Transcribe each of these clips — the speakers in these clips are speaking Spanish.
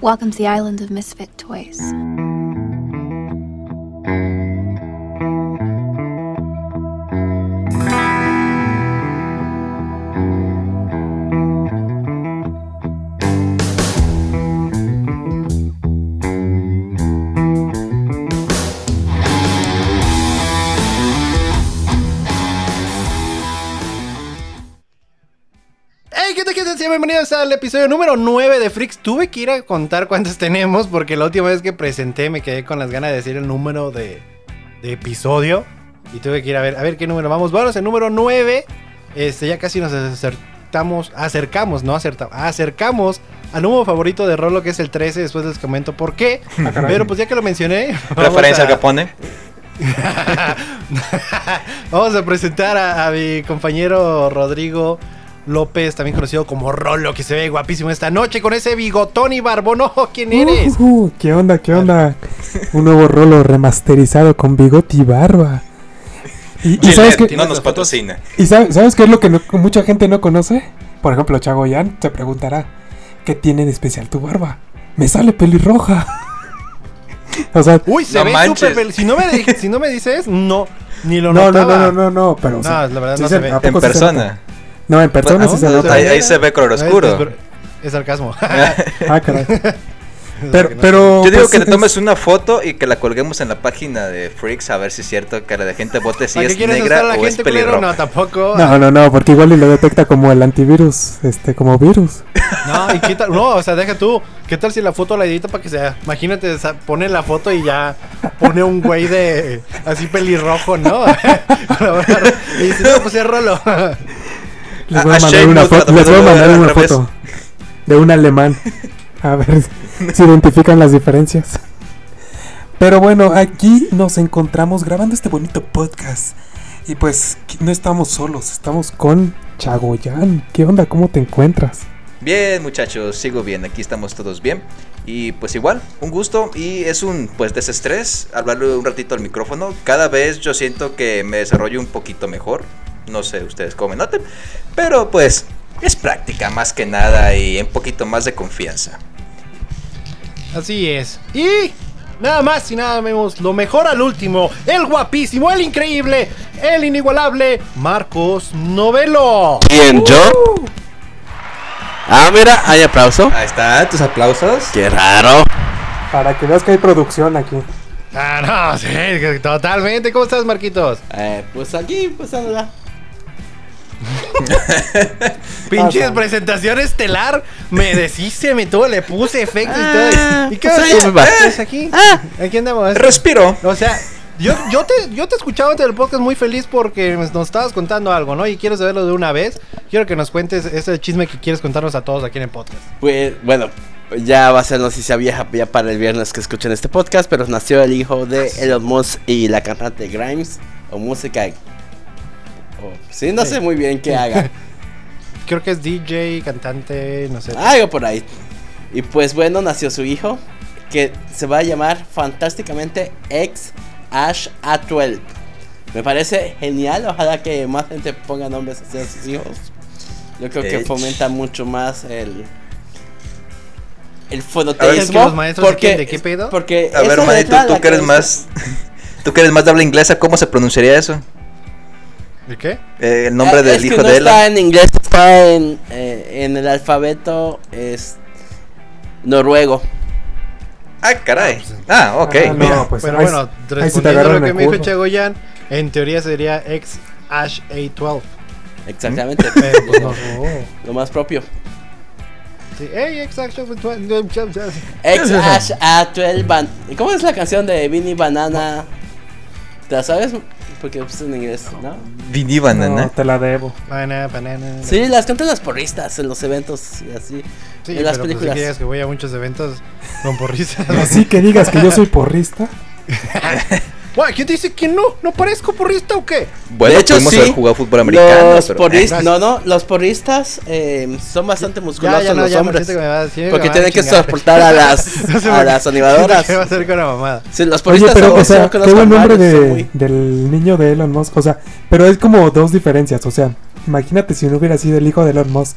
Welcome to the island of misfit toys. Bienvenidos al episodio número 9 de Freaks. Tuve que ir a contar cuántos tenemos porque la última vez que presenté me quedé con las ganas de decir el número de, de episodio. Y tuve que ir a ver, a ver qué número vamos. Vamos, el número 9. Este, ya casi nos acertamos, acercamos, no acertamos, acercamos al número favorito de Rolo que es el 13. Después les comento por qué. Pero pues ya que lo mencioné. Referencia a- que pone. Vamos a presentar a, a mi compañero Rodrigo López, también conocido como Rolo, que se ve guapísimo esta noche con ese bigotón y barbón. ¡Ojo! ¿Quién eres? Uh, ¿Qué onda? ¿Qué onda? Un nuevo rolo remasterizado con bigote y barba. Y, y sabes, qué, no nos patrocina. y sabe- sabes qué es lo que no- mucha gente no conoce? Por ejemplo, Chagoyan se preguntará, ¿qué tiene de especial tu barba? Me sale pelirroja. o sea, Uy, se No ve súper. pel- Si, no si no me dices, no. Ni lo no, no, notaba. no, no, no, no, pero... o sea, No, la verdad no se ve. ¿a En se persona. No, en persona Pues, sí se ¿a dónde nota. Ahí, se ve color oscuro. Es, es sarcasmo. Ah, caray. Pero, pero... Yo digo pues, que te es- tomes una foto y que la colguemos en la página de Freaks a ver si es cierto que la gente vote si ¿Para qué es quieres negra la o gente, pelirroja. No, tampoco. No, no, no, porque igual y lo detecta como el antivirus, este, como virus. No, y qué tal, no, o sea, deja tú. ¿Qué tal si la foto la edita para que sea? Imagínate, pone la foto y ya pone un güey de así pelirrojo, ¿no? y dice, no, pues es rolo. Les voy a, a mandar Shane una foto, les voy a mandar una foto de un alemán. A ver si identifican las diferencias. Pero bueno, aquí nos encontramos grabando este bonito podcast. Y pues no estamos solos, estamos con Chagoyan. ¿Qué onda? ¿Cómo te encuentras? Bien, muchachos, sigo bien. Aquí estamos todos bien. Y pues igual, un gusto y es un pues desestrés hablarle un ratito al micrófono. Cada vez yo siento que me desarrollo un poquito mejor. No sé ustedes cómo me noten, pero pues es práctica más que nada y un poquito más de confianza. Así es. Y nada más y nada menos, lo mejor al último, el guapísimo, el increíble, el inigualable Marcos Novelo. ¿Quién, yo? Ah, mira, hay aplauso. Ahí está, tus aplausos. Qué raro. Para que veas que hay producción aquí. Ah, no, sí, totalmente. ¿Cómo estás, Marquitos? Eh, pues aquí, pues anda. Pinches presentación estelar. Me deshice, me todo, le puse efectos y Ah, todo. ¿Y qué pues ahí haces? va. ¿Estás aquí? Aquí andamos. Respiro. O sea, yo, yo, te, yo te escuchaba antes del podcast muy feliz porque nos nos estabas contando algo, ¿no? Y quiero saberlo de una vez. Quiero que nos cuentes ese chisme que quieres contarnos a todos aquí en el podcast. Pues, bueno, ya va a ser noticia vieja ya para el viernes que escuchen este podcast, pero nació el hijo de Elon Musk y la cantante Grimes, o música. O- sí, no Sí. sé muy bien qué haga. Creo que es DJ, cantante, no sé. Algo por ahí. Y pues bueno, nació su hijo, que se va a llamar fantásticamente X Ash A12. Me parece genial, ojalá que más gente ponga nombres así a sus hijos. Yo creo que fomenta mucho más el el fonoteísmo. los maestros ¿de qué pedo? Porque A ver, manito, tú que eres más. Tú que eres más de habla inglesa, ¿cómo se pronunciaría eso? ¿De qué? Eh, el nombre Ah, del es que hijo no de está en inglés, está en, eh, en el alfabeto es noruego. Ah, caray. Ah, ok. Ah, no. mira. pues, Pero ahí bueno, respondiendo a lo que me dijo. Chagoyan, en teoría sería ex Ash A12. Exactamente. Pero pues no. Lo más propio. Sí, hey, ex Ash A12. Ex Ash A12 Ban- ¿Cómo es la canción de Vinny Banana? ¿Te la sabes? Porque pues, es en inglés, ¿no? Vini Banana. No, te la debo. Banana, banana. Sí, las cantan las porristas en los eventos y así. Sí, en las pero pues, películas. si quieres que voy a muchos eventos con porristas. Así que digas que yo soy porrista. Guay, ¿quién te dice que no? ¿No parezco porrista o qué? Bueno, de hecho, pudimos sí. haber jugado fútbol americano. Los pero- porristas, no, no, los porristas eh, son bastante musculosos ya, ya, no, los ya, hombres. Marcito, que me va a decir, Porque me va a tienen que soportar a las, No sé a las animadoras. ¿Qué va a hacer con la mamada? Sí, los Oye, porristas pero, son- o sea, son con qué los buen nombre de, muy- del niño de Elon Musk. O sea, pero es como dos diferencias. O sea, imagínate si no hubiera sido el hijo de Elon Musk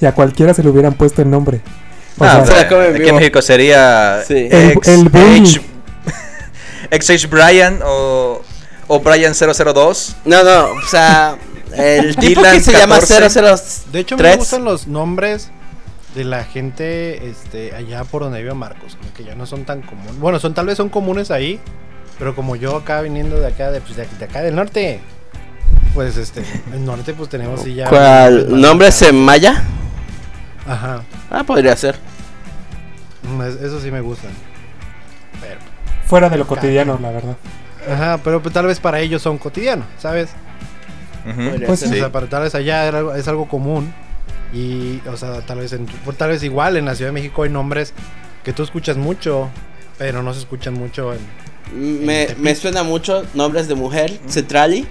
y a cualquiera se le hubieran puesto el nombre. O Ah, sea, se la come en aquí en México sería Sí. El- ex, el bullying. H- ex H Brian o, o Brian 002. No, no, o sea, el tipo que se llama 14. 003. De hecho, me gustan los nombres de la gente este, allá por donde vive Marcos, como que ya no son tan comunes. Bueno, son tal vez son comunes ahí, pero como yo acá viniendo de acá, de, pues, de, de acá del norte, pues este, el norte pues tenemos sí ya... ¿Cuál? ¿Nombres en maya? Ajá, Ah, podría ser. mm, es- eso sí me gustan. Pero, fuera de lo cotidiano, la verdad. ajá, pero pues, tal vez para ellos son cotidianos, ¿sabes? Podría Pues ser. O Sí. sea, para tal vez allá era es algo común. Y, o sea, tal vez, en, pues, tal vez igual en la Ciudad de México hay nombres que tú escuchas mucho, pero no se escuchan mucho en... Me, me suena mucho nombres de mujer. Cetrali.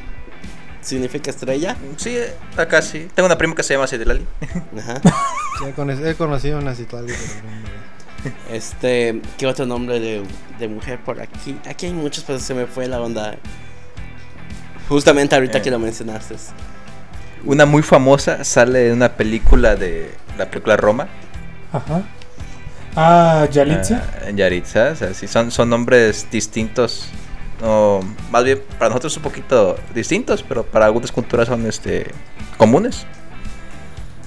Significa estrella. Sí, acá sí. Tengo una prima que se llama Citlali. Ajá. Sí, he, cono- he conocido una situación. pero no Este, ¿qué otro nombre de, de mujer por aquí? Aquí hay muchos, pero se me fue la onda. Justamente ahorita Eh. que lo mencionaste. Una muy famosa sale en una película de la película Roma. Ajá. Ah, Yalitza. Ah, Yaritza, o sea, sí, son, son nombres distintos. O más bien, para nosotros un poquito distintos, pero para algunas culturas son este comunes.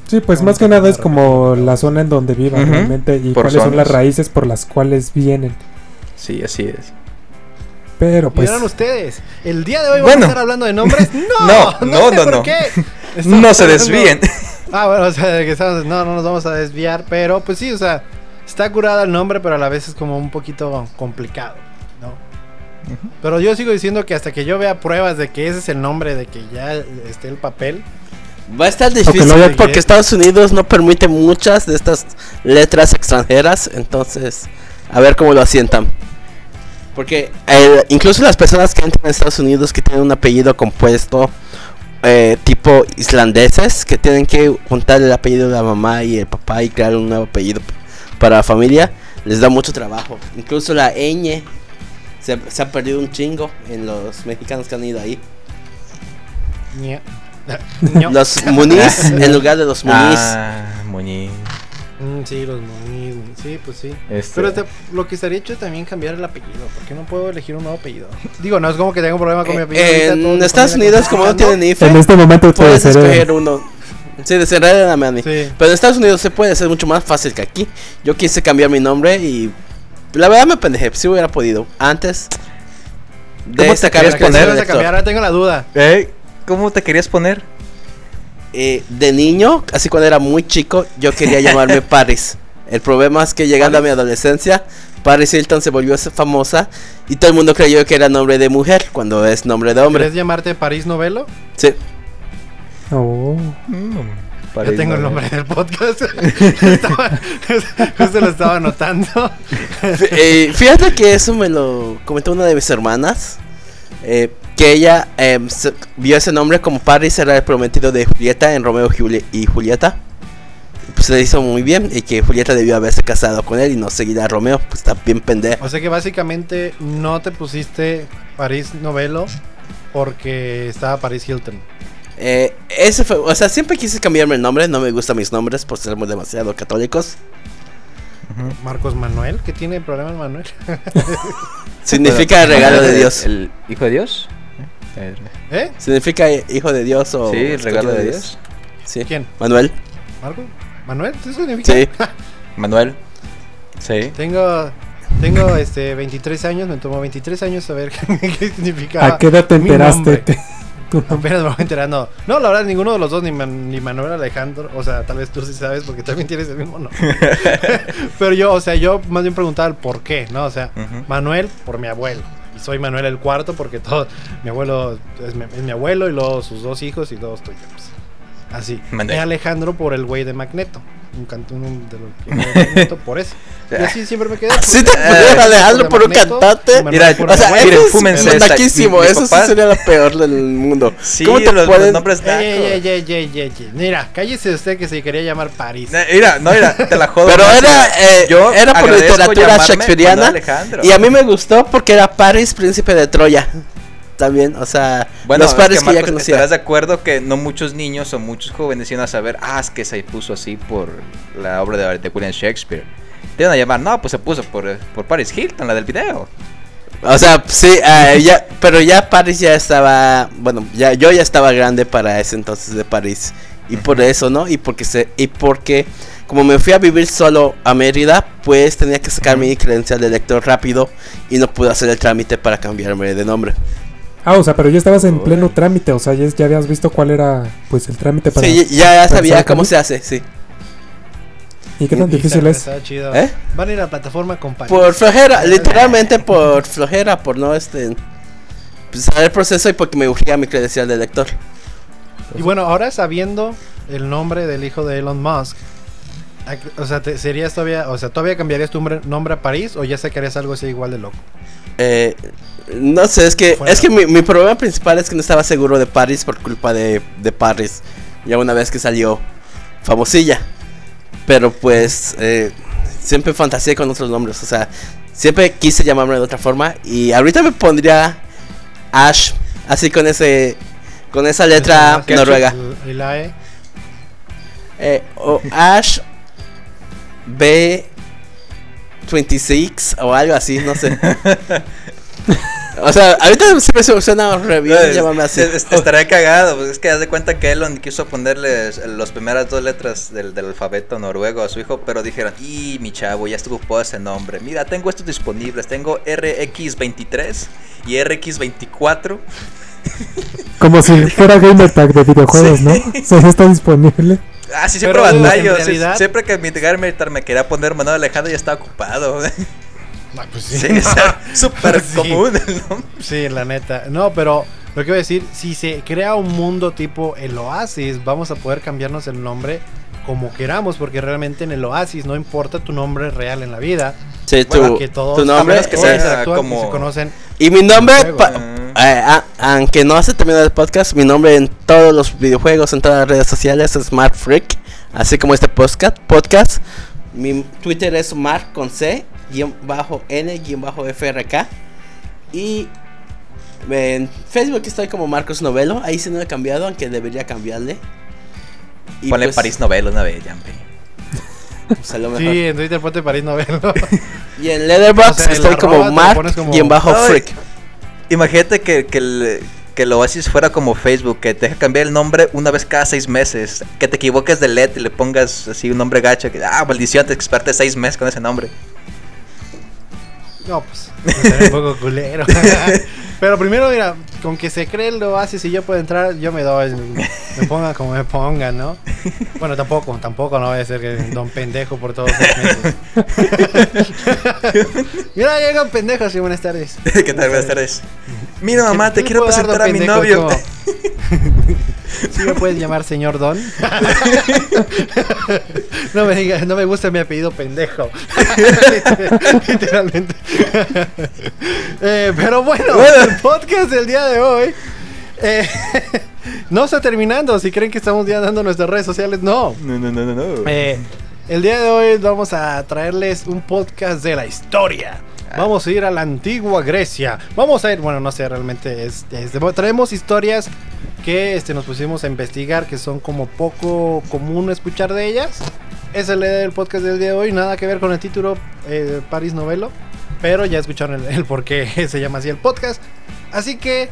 Sí, pues más que nada es como la zona en donde vivan realmente y por cuáles son las raíces por las cuales vienen. Sí, así es. Pero pues Vieron ustedes, el día de hoy vamos a estar hablando de nombres. No, No, no, no, sé no, por no. qué. No se desvíen. Ah, bueno, o sea, de que estamos, no, no nos vamos a desviar, pero pues sí, o sea, está curada el nombre, pero a la vez es como un poquito complicado, ¿no? Pero yo sigo diciendo que hasta que yo vea pruebas de que ese es el nombre, de que ya esté el papel, Va a estar difícil porque Estados Unidos no permite muchas de estas letras extranjeras. Entonces, a ver cómo lo asientan. Porque eh, incluso las personas que entran a Estados Unidos que tienen un apellido compuesto, eh, tipo islandeses, que tienen que juntar el apellido de la mamá y el papá y crear un nuevo apellido para la familia, les da mucho trabajo. Incluso la ñ se, se ha perdido un chingo en los mexicanos que han ido ahí. ña- Los Muniz en lugar de los Muniz. Ah, Muñiz. Mm, sí, los Muniz, sí, pues sí. Este- Pero te- lo que estaría hecho es también cambiar el apellido, porque no puedo elegir un nuevo apellido. Digo, no es como que tenga un problema con mi apellido. ahorita, en Estados Unidos, como no tienen IFE, en este momento puede puedes ser eh, escoger uno. Sí, desenredan a Manny. Sí. Pero en Estados Unidos se puede hacer mucho más fácil que aquí. Yo quise cambiar mi nombre y la verdad me pendejé. Si hubiera podido antes de ¿Cómo te Pero poner? si vas a cambiar, ahora tengo la duda. Eh, ¿Cómo te querías poner? Eh, de niño, así cuando era muy chico, yo quería llamarme Paris. El problema es que llegando a mi adolescencia, Paris Hilton se volvió famosa y todo el mundo creyó que era nombre de mujer cuando es nombre de hombre. ¿Quieres llamarte París Novelo? Sí. Oh. Ya tengo el nombre del podcast. Estaba- justo lo estaba anotando. Eh, fíjate que eso me lo comentó una de mis hermanas. eh, que ella eh, se- vio ese nombre como Paris era el prometido de Julieta en Romeo y Juli- y Julieta. Pues le hizo muy bien y que Julieta debió haberse casado con él y no seguir a Romeo. Pues está bien pendejo. O sea que básicamente no te pusiste París Novelo porque estaba París Hilton. Eh, ese fue, o sea, siempre quise cambiarme el nombre. No me gustan mis nombres por ser muy demasiado católicos. Marcos Manuel, ¿qué tiene problema Manuel? Significa regalo de Dios. ¿El hijo de Dios? Eh. Significa hijo de Dios o Sí, el regalo de Dios. Sí. ¿Quién? Manuel. ¿Marcos? ¿Manuel? ¿Eso significa? Sí. Manuel. Sí. Tengo, tengo este 23 años, me tomó 23 años saber qué significa. ¿A qué edad te enteraste? Apenas me voy enterando. No, la verdad, ninguno de los dos, ni, Man- ni Manuel Alejandro. O sea, tal vez tú sí sabes porque también tienes el mismo nombre. Pero yo, o sea, yo más bien preguntaba el por qué, ¿no? O sea. Manuel por mi abuelo. Soy Manuel el cuarto porque todo. Mi abuelo es mi, es mi abuelo y luego sus dos hijos y dos tuyos. Así. Manuel. Y Alejandro por el güey de Magneto. Un cantón de los de Magneto por eso. Y así siempre me quedé. Sí te pusieron Alejandro por un cantante. Mira, O sea, miren, fúmense es mi Eso sí sería lo peor del mundo. Sí, ¿Cómo te los, los pueden- nombres nacos. Ey, ey, ey. Mira, cállese usted que se quería llamar París. Mira, no, mira, te la jodo. Pero más, era, eh, Yo era por literatura shakespeariana. Y a mí me gustó porque era Paris, príncipe de Troya. También, o sea, Bueno, los es padres que, que, ya conocía. estarás de acuerdo que no muchos niños o muchos jóvenes iban a saber, ah, es que se puso así por la obra de, de William Shakespeare. Te iban a llamar, no, pues se puso por, por Paris Hilton, la del video. O sea, sí, eh, ya, pero ya París ya estaba, bueno, ya yo ya estaba grande para ese entonces de París y por eso, ¿no? Y porque se y porque como me fui a vivir solo a Mérida, pues tenía que sacar mi credencial de lector rápido y no pude hacer el trámite para cambiarme de nombre. Ah, o sea, pero ya estabas en pleno trámite, o sea, ya, ya habías visto cuál era, pues, el trámite para... Sí, ya para sabía cómo se hace, sí. ¿Y qué tan Y difícil está- es? está chido. ¿Eh? Van a ir a la plataforma con París. Por flojera, literalmente por flojera, por no este pues, saber el proceso y porque me urgía mi credencial de lector. Y bueno, ahora sabiendo el nombre del hijo de Elon Musk, o sea, te- serías todavía, o sea, todavía cambiarías tu nombre, nombre a París o ya sacarías algo así igual de loco. Eh, no sé, es que Fuera. es que mi, mi problema principal es que no estaba seguro de Paris por culpa de, de Paris. Ya una vez que salió famosilla. Pero pues eh, siempre fantaseé con otros nombres. O sea, siempre quise llamarme de otra forma. Y ahorita me pondría Ash. Así con ese. Con esa letra noruega. Y la E. Eh, o Ash B26 o algo así, no sé. o sea, ahorita siempre se suena re bien llamarme así. es- es- Estaría cagado, pues es que haz de cuenta que Elon quiso ponerle las primeras dos letras del, del alfabeto noruego a su hijo, pero dijeron, y mi chavo, ya estuvo ocupado ese nombre. Mira, tengo estos disponibles, tengo RX23 y RX24. Como si fuera Gamer Tag de videojuegos, ¿no? O sea, está disponible. Ah, sí, siempre batallo. sí, siempre que mi Garmentar me quería poner Manuel Alejandro ya estaba ocupado. Ah, pues sí. Sí, o sea, súper Sí. común el nombre. Sí, la neta. No, pero lo que voy a decir, si se crea un mundo tipo el Oasis, vamos a poder cambiarnos el nombre como queramos, porque realmente en el Oasis no importa tu nombre real en la vida, Sí, tu, bueno, que todos, tu nombre. que sea como- se conocen. Y mi nombre, pa- Eh, aunque no hace terminar el podcast, mi nombre en todos los videojuegos, en todas las redes sociales es Mark Freak, así como este podcast. podcast. Mi Twitter es Mark con C, guion bajo N, guion bajo FRK. Y en Facebook estoy como Marcos Novelo, ahí sí no he cambiado, aunque debería cambiarle. Y Ponle pues, París Novelo una vez, Jampi. pues, a lo mejor. Sí, en Twitter ponte París Novelo. Y en Letterboxd O sea, el estoy como Mark, guion bajo Ay. Freak. Imagínate que, que, el, que el Oasis fuera como Facebook, que te deja cambiar el nombre una vez cada seis meses. Que te equivoques de LED y le pongas así un nombre gacho. Que, ah, maldición, te experte seis meses con ese nombre. No, pues, estaría un poco culero. Pero primero, mira, con que se cree el Oasis y yo puedo entrar, yo me doy. Me pongan como me pongan, ¿no? Bueno, tampoco, tampoco no voy a ser que don pendejo por todos los mira, llega un pendejo, sí, buenas tardes. ¿Qué tal? Buenas tardes. Mira, mamá, te ¿Qué quiero presentar a mi novio. ¿Sí me puedes llamar señor Don? no me digas, no me gusta mi apellido pendejo. Literalmente. Eh, pero bueno, el podcast del día de hoy eh, no está terminando. Si creen que estamos ya dando nuestras redes sociales, no. No, no, no, no, no. Eh, el día de hoy vamos a traerles un podcast de la historia. Vamos a ir a la antigua Grecia. Vamos a ir, bueno, no sé, realmente es, es- traemos historias que este, nos pusimos a investigar, que son como poco común escuchar de ellas. Esa es la idea del podcast del día de hoy, nada que ver con el título eh, Paris Novelo, pero ya escucharon el, el por qué se llama así el podcast. Así que,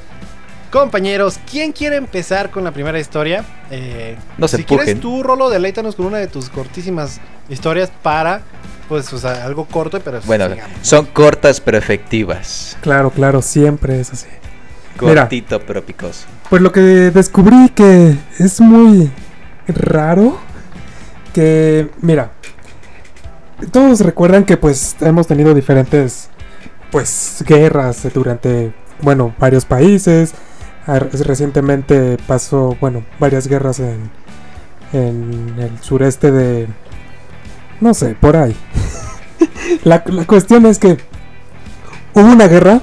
compañeros, ¿quién quiere empezar con la primera historia? Eh, No se si quieres empujen. tú, Rolo, deleítanos con una de tus cortísimas historias para, pues, o sea, algo corto, pero Bueno, son cortas pero efectivas. Claro, claro, siempre es así. Mira. Cortito pero picoso. Pues lo que descubrí que es muy raro que, mira, todos recuerdan que pues hemos tenido diferentes pues guerras durante, bueno, varios países. Recientemente pasó, bueno, varias guerras en, en el sureste de, no sé, por ahí. la, la cuestión es que hubo una guerra,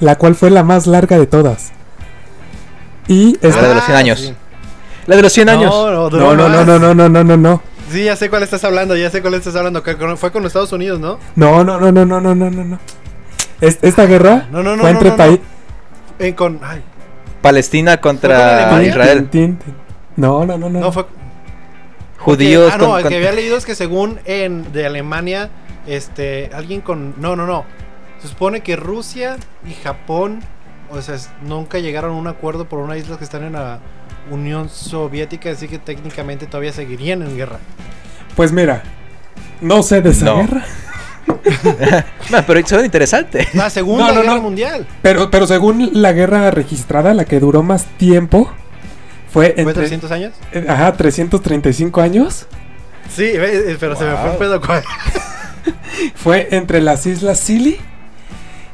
la cual fue la más larga de todas. Y La esta, de los 100 años. sí. La de los 100 años. No, no, no, no, no, no, no, no, no. Sí, ya sé cuál estás hablando, ya sé cuál estás hablando. que Fue con Estados Unidos, ¿no? No, no, no, no, no, no, no, no, no. Es- Esta guerra No, no, no, fue no, entre no, países. eh, con. Ay, Palestina ¿Fue con contra? Israel. No, no, no, no. no fue. Judíos Porque- ah, no, con- el con- que había leído es que según en de Alemania, este, alguien con, no, no, no, se supone que Rusia y Japón, o sea, es- nunca llegaron a un acuerdo por una isla que están en la Unión Soviética, así que técnicamente todavía seguirían en guerra. Pues mira, no sé de esa No. guerra. No, pero suena interesante. La Segunda No, no, Guerra no. Mundial Pero, pero según la guerra registrada, la que duró más tiempo, fue fue entre. 300 años. eh, Ajá, 335 años. Sí, eh, pero se me fue el Wow. pedo. ¿cuál? Fue entre las islas Scilly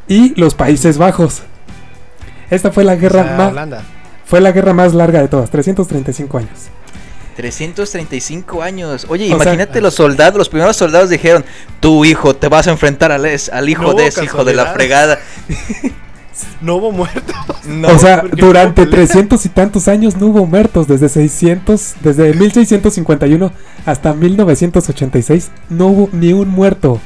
y los Países Bajos. Esta fue la guerra O sea, más Holanda. fue la guerra más larga de todas, 335 años. 335 años. Oye, O sea- imagínate los soldados, los primeros soldados dijeron, tu hijo, te vas a enfrentar al, es- al hijo No, de ese hijo de la fregada. No hubo muertos. No, o sea, durante no pelea. 300 y tantos años no hubo muertos, desde 600, desde 1651 hasta 1986 no hubo ni un muerto.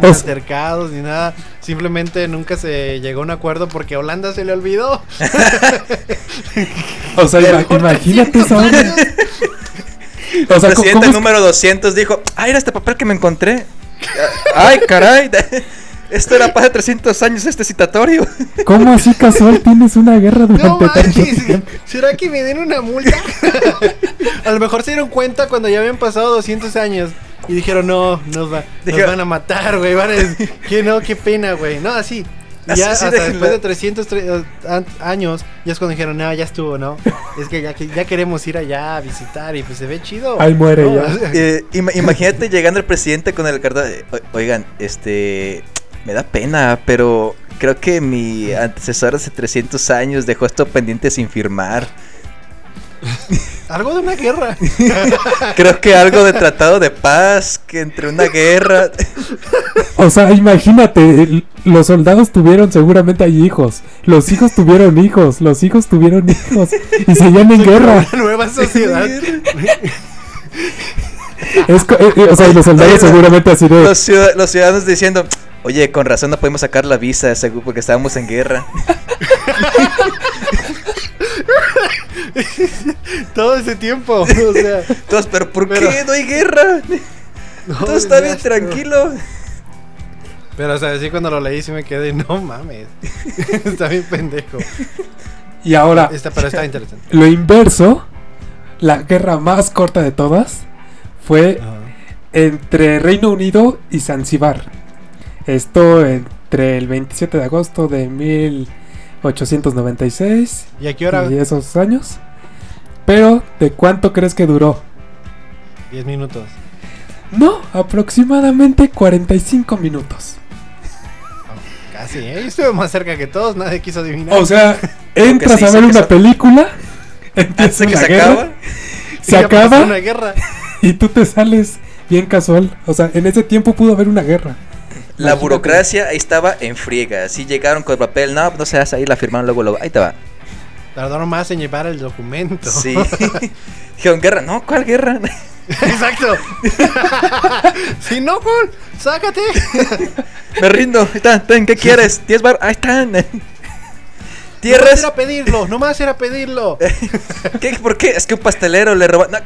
Sea, altercados ni nada. Simplemente nunca se llegó a un acuerdo porque Holanda se le olvidó. o sea, ima- imagínate 300 esa onda. años. O El sea, ¿cómo- presidente número 200 dijo, ah, era este papel que me encontré. Ay, caray. Esto era para 300 años este citatorio. ¿Cómo así casual tienes una guerra No durante tanto manches, tiempo? ¿será que me den una multa? a lo mejor se dieron cuenta cuando ya habían pasado 200 años y dijeron, no, nos, va- nos van a matar, güey. Van a decir, que no, qué pena, güey. No, así. Y ya así hasta déjenla. después de 300 tre- an- años, ya es cuando dijeron, no, ya estuvo, ¿no? Es que ya, ya queremos ir allá a visitar y pues se ve chido. Ahí muere No, ya. Eh, ima- imagínate llegando el presidente con el "O- Oigan, este. Me da pena, pero creo que mi antecesor hace 300 años dejó esto pendiente sin firmar. Algo de una guerra. Creo que algo de tratado de paz, que entre una guerra. O sea, imagínate, los soldados tuvieron seguramente ahí hijos, los hijos tuvieron hijos, los hijos tuvieron hijos y seguían en guerra. Una nueva sociedad. Es eh, eh, o sea, los soldados Oye, seguramente así de... Los, ciudad- los ciudadanos diciendo, oye, con razón no podemos sacar la visa, porque estábamos en guerra. Todo ese tiempo. O sea, Todos, pero ¿por Pero- qué no hay guerra? no, Todo está bien tranquilo. Pero, o sea, sí cuando lo leí sí me quedé, no mames. está bien pendejo. Y ahora, Está, pero está interesante. lo inverso, la guerra más corta de todas fue entre Reino Unido y Zanzibar. Esto entre el 27 de agosto de 1896 ¿Y a qué hora? y esos años. Pero, ¿de cuánto crees que duró? 10 minutos. No, aproximadamente 45 minutos. Casi, ¿eh? Yo estuve más cerca que todos, nadie quiso adivinar. O sea, entras se a ver una película, empieza que una se guerra, acaba. Se ya pasó acaba una guerra. y tú te sales bien casual. O sea, en ese tiempo pudo haber una guerra. La burocracia ahí estaba en friega. Si llegaron con el papel, no, no se hace ahí, la firmaron luego, luego. Ahí te va. Tardaron más en llevar el documento. Sí. Dijeron, guerra. No, ¿cuál guerra? Exacto. si no, Juan, sácate. Me rindo. Ahí están, ten, ¿qué quieres? 10 bar. Ahí están. Nomás Tierras. era pedirlo, nomás era pedirlo. ¿Qué? ¿Por qué? Es que un pastelero le robó. no,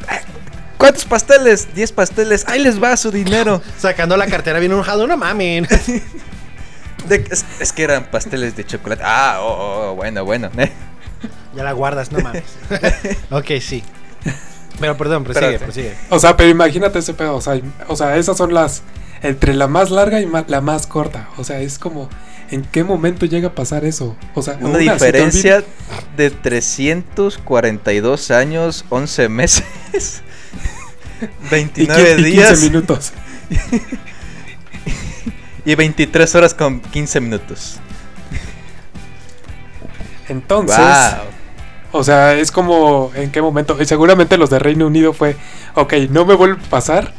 ¿Cuántos pasteles? 10 pasteles. Ahí les va su dinero. Sacando la cartera bien enojado, no mamen. De- es, es que eran pasteles de chocolate. Ah, oh, oh, oh, bueno, bueno. Ya la guardas, no mames. ok, sí. Pero perdón, prosigue, Espérate. prosigue. O sea, pero imagínate ese pedo. O sea, o sea, esas son las. Entre la más larga y la más corta. O sea, es como. ¿En qué momento llega a pasar eso? O sea, Una diferencia de 342 años, 11 meses, olvida- y 29 qui- y 15 días minutos. y 23 horas con 15 minutos. Entonces. Wow. O sea, es como. ¿En qué momento? Y seguramente los de Reino Unido fue. Ok, no me vuelve a pasar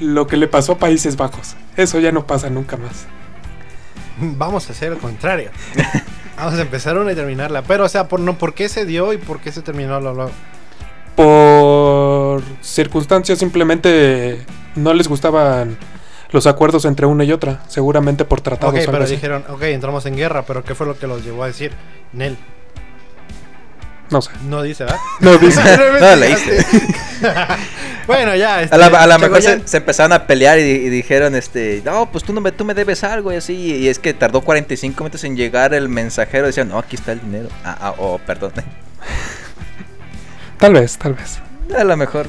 lo que le pasó a Países Bajos. Eso ya no pasa nunca más. Vamos a hacer lo contrario. Vamos a empezar una y terminarla. Pero, o sea, por, no, ¿por qué se dio y por qué se terminó? Lo, lo- por circunstancias simplemente no les gustaban los acuerdos entre una y otra, seguramente por tratados. Ok, pero así. dijeron, ok, entramos en guerra, pero ¿qué fue lo que los llevó a decir? Nel, No sé. no dice, ¿verdad? No dice. No, leíste. bueno, ya. Este, A la, a la mejor se, se empezaron a pelear y, y dijeron, este, no, pues tú, no me, tú me debes algo y así. Y es que tardó 45 minutos en llegar el mensajero. Decían, no, aquí está el dinero. Ah, ah, oh, perdón. Tal vez, tal vez. A lo mejor.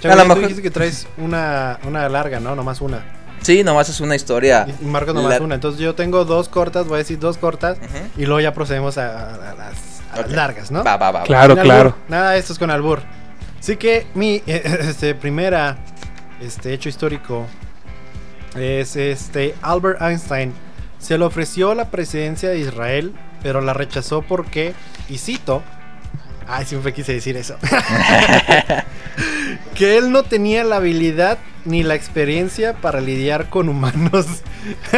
Chagoyan, a lo tú mejor- dijiste que traes una, una larga, ¿no? Nomás una. Sí, nomás es una historia. Y Marcos nomás La- una. Entonces yo tengo dos cortas, voy a decir dos cortas. Y luego ya procedemos a, a- a las, a las Ok. largas, ¿no? Va, va, va. Claro, claro. albur. Nada, esto es con albur. Así que mi eh, este, primera este, hecho histórico es este Albert Einstein. Se le ofreció la presidencia de Israel, pero la rechazó porque, y cito, ay, siempre quise decir eso, que él no tenía la habilidad ni la experiencia para lidiar con humanos.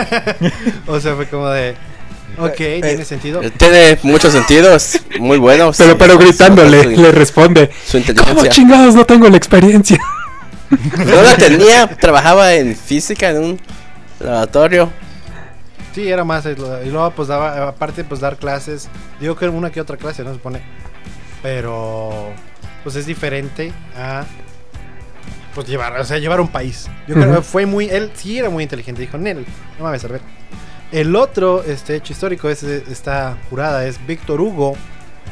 o sea, fue como de, ok, tiene sentido. Tiene muchos sentidos, muy buenos. Pero, pero gritándole, Su, le responde. su ¿Cómo inteligencia. chingados no tengo la experiencia? No la tenía, trabajaba en física en un laboratorio. Sí, era más. eh, Y luego, pues daba, aparte, pues dar clases. Digo que una que otra clase, ¿no? Se supone. Pero, pues es diferente a. Pues llevar, o sea, llevar un país. Yo creo que fue muy. Él sí era muy inteligente. Dijo, Nel, no mames, a ver. El otro este, hecho histórico es eh, esta jurada es Víctor Hugo,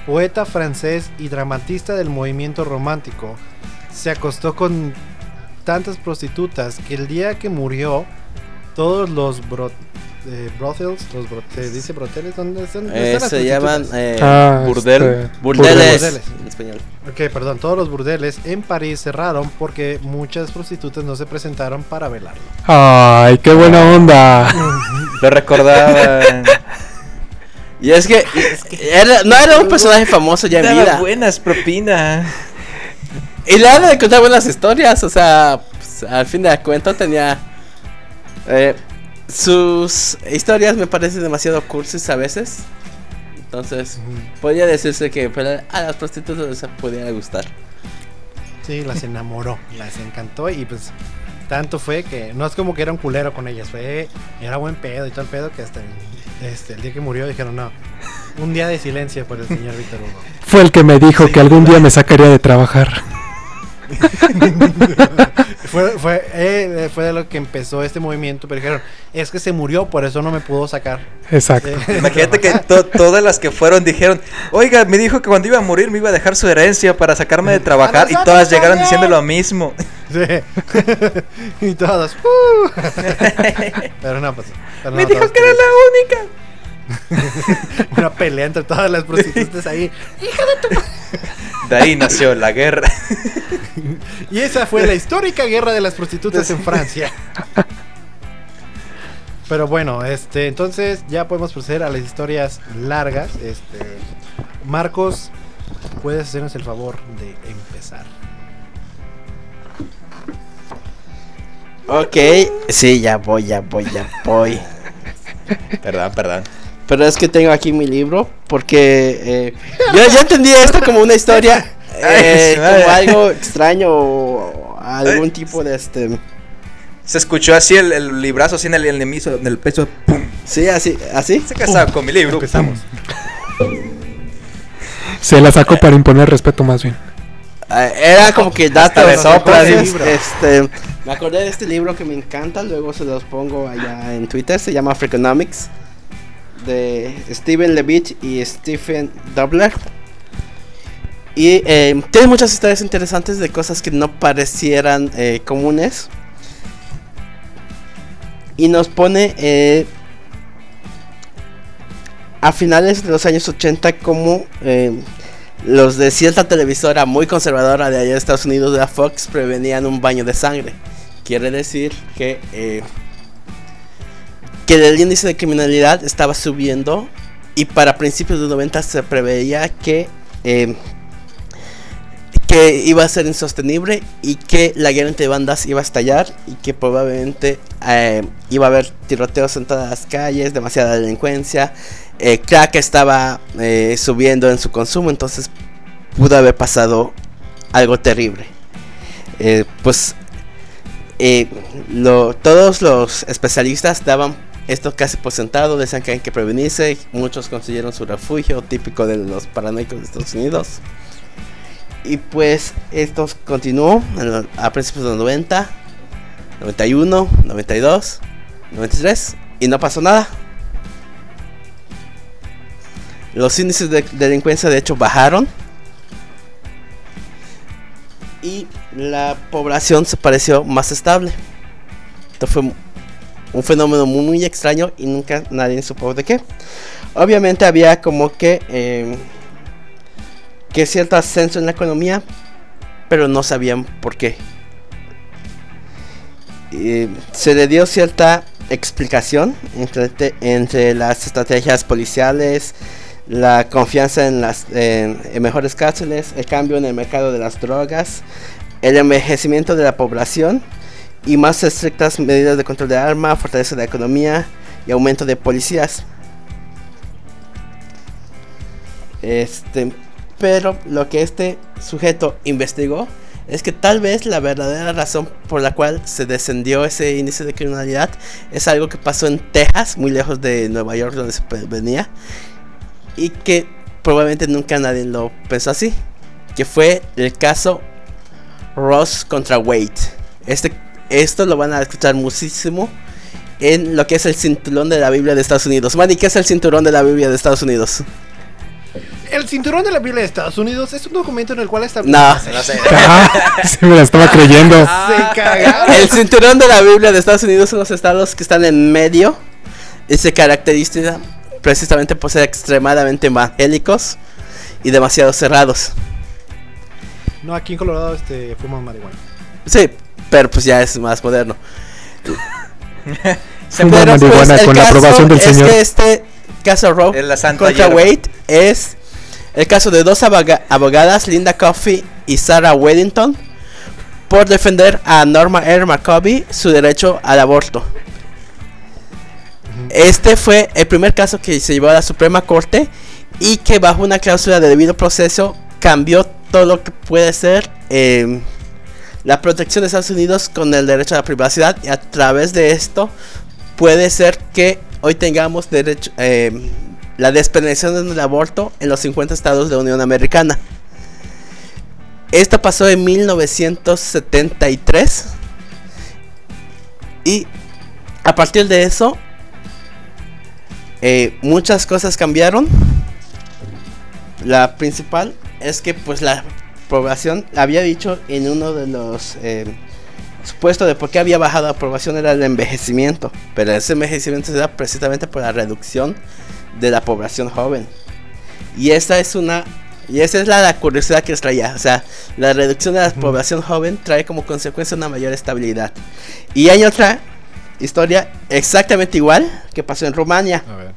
poeta francés y dramatista del movimiento romántico. Se acostó con tantas prostitutas que el día que murió, todos los eh, brothels, los bro- ¿se dice broteles? ¿Dónde están, dónde Eh, están se llaman eh, Ah, burdel. este, burdeles, burdeles. en español. Ok, perdón, todos los burdeles en París cerraron porque muchas prostitutas no se presentaron para velarlo. Ay, qué buena onda. Lo recordaba. Y es que, era- no era un personaje famoso ya en Daba vida. buenas propinas. Y le han de contar buenas historias, o sea, pues, al fin de cuentas tenía... eh, sus historias me parecen demasiado cursis a veces. Entonces, podría decirse que a las prostitutas les pudiera gustar. Sí, las enamoró, las encantó y pues tanto fue que no es como que era un culero con ellas, fue era buen pedo y todo el pedo que hasta el, este, el día que murió dijeron no, un día de silencio por el señor Víctor Hugo. Fue el que me dijo que algún día me sacaría de trabajar. Fue, fue, eh, fue de lo que empezó este movimiento, pero dijeron, es que se murió, por eso no me pudo sacar. Exacto. Eh, Imagínate que to- todas las que fueron dijeron, oiga, me dijo que cuando iba a morir me iba a dejar su herencia para sacarme de trabajar y todas llegaron también. diciendo lo mismo. Sí. y todos. "Uh". pero no, pues. pero Me no, dijo todos que era la única. Una pelea entre todas las prostitutas ahí. De ahí nació la guerra. Y esa fue la histórica guerra de las prostitutas en Francia. Pero bueno, este, entonces ya podemos proceder a las historias largas. Este, Marcos, puedes hacernos el favor de empezar. Ok, sí, ya voy, ya voy, ya voy. Perdón, perdón. Pero es que tengo aquí mi libro porque eh, yo ya entendí esto como una historia, eh, como algo extraño o algún tipo de este... Se escuchó así el, el librazo, así en el, en el, miso- en el pecho. ¡pum! Sí, así, así. Se casaba con mi libro. Empezamos. Se la sacó para imponer respeto más bien. Eh, era como que datos. de libro. este, me acordé de este libro que me encanta, luego se los pongo allá en Twitter, se llama Freakonomics, de Steven Levitt y Stephen Dobler. Y eh, tiene muchas historias interesantes de cosas que no parecieran eh, comunes. Y nos pone eh, a finales de los años 80 como los de cierta televisora muy conservadora de allá de Estados Unidos, de la Fox, prevenían un baño de sangre. Quiere decir que, que el índice de criminalidad estaba subiendo y para principios de los 90 se preveía que, eh, que iba a ser insostenible y que la guerra entre bandas iba a estallar y que probablemente eh, iba a haber tiroteos en todas las calles, demasiada delincuencia, eh, crack estaba eh, subiendo en su consumo, entonces pudo haber pasado algo terrible. Pues lo- todos los especialistas daban esto casi por sentado, decían que hay que prevenirse, muchos consiguieron su refugio, típico de los paranoicos de Estados Unidos. Y pues esto continuó a principios de los 90, 91, 92, 93 y no pasó nada. Los índices de delincuencia de hecho bajaron y la población se pareció más estable. Esto fue un fenómeno muy, extraño y nunca nadie supo de qué. Obviamente había como que eh, que cierto ascenso en la economía, pero no sabían por qué. Eh, se le dio cierta explicación entre, entre las estrategias policiales, la confianza en las en mejores cárceles, el cambio en el mercado de las drogas, el envejecimiento de la población y más estrictas medidas de control de arma, fortaleza de la economía y aumento de policías. Este, pero lo que este sujeto investigó es que tal vez la verdadera razón por la cual se descendió ese índice de criminalidad es algo que pasó en Texas, muy lejos de Nueva York donde se venía, y que probablemente nunca nadie lo pensó así, que fue el caso Ross contra Wade. Este, esto lo van a escuchar muchísimo en lo que es el cinturón de la Biblia de Estados Unidos. Manny, ¿qué es el cinturón de la Biblia de Estados Unidos? El cinturón de la Biblia de Estados Unidos es un documento en el cual está. No. No sé. Ah, sí me la estaba creyendo. Se cagaron. El cinturón de la Biblia de Estados Unidos son los estados que están en medio y se caracteriza precisamente por ser extremadamente evangélicos y demasiado cerrados. No, aquí en Colorado este, fuimos marihuana. Sí, pero pues ya es más moderno. Fuma Pero, pues, marihuana el con la aprobación del es señor. que este caso Roe Es la santa contra hierba. Wade es el caso de dos aboga- abogadas, Linda Coffey y Sarah Weddington, por defender a Norma R. McCovey su derecho al aborto. Este fue el primer caso que se llevó a la Suprema Corte y que bajo una cláusula de debido proceso cambió todo lo que puede ser eh, la protección de Estados Unidos con el derecho a la privacidad y a través de esto puede ser que hoy tengamos derecho eh, la despenalización del aborto en los 50 estados de la Unión Americana. Esto pasó en 1973 y a partir de eso eh, muchas cosas cambiaron. La principal es que pues la población había dicho en uno de los eh, supuestos de por qué había bajado la población era el envejecimiento, pero ese envejecimiento se da precisamente por la reducción de la población joven. Y esta es una y esa es la, la curiosidad que les traía, o sea, la reducción de la población joven trae como consecuencia una mayor estabilidad. Y hay otra historia exactamente igual que pasó en Rumania, A ver.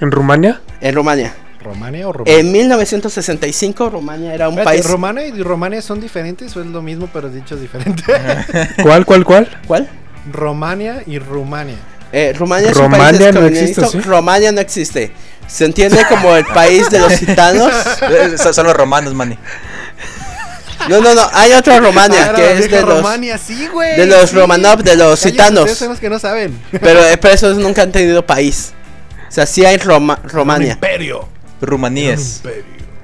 ¿En Rumania? en Rumania. ¿Romania o Rumania? En 1965 Rumania era un Espérate, país ¿Romania y Romania son diferentes o es lo mismo pero dicho diferente? ¿Cuál, cuál, cuál? ¿Cuál? Romania y Rumania. Eh, Rumania es Rumania un país no existe, ¿sí? Romania no existe. Se entiende como el país de los gitanos. Eh, Son los romanos, mani. No, no, no. Hay otra Romania Ah, que es de los. Romania, sí, güey. de los sí. Romanov, de los gitanos. Ustedes son los que no saben. Pero, eh, pero esos nunca han tenido país. O sea, sí hay Roma- Romania. Un imperio.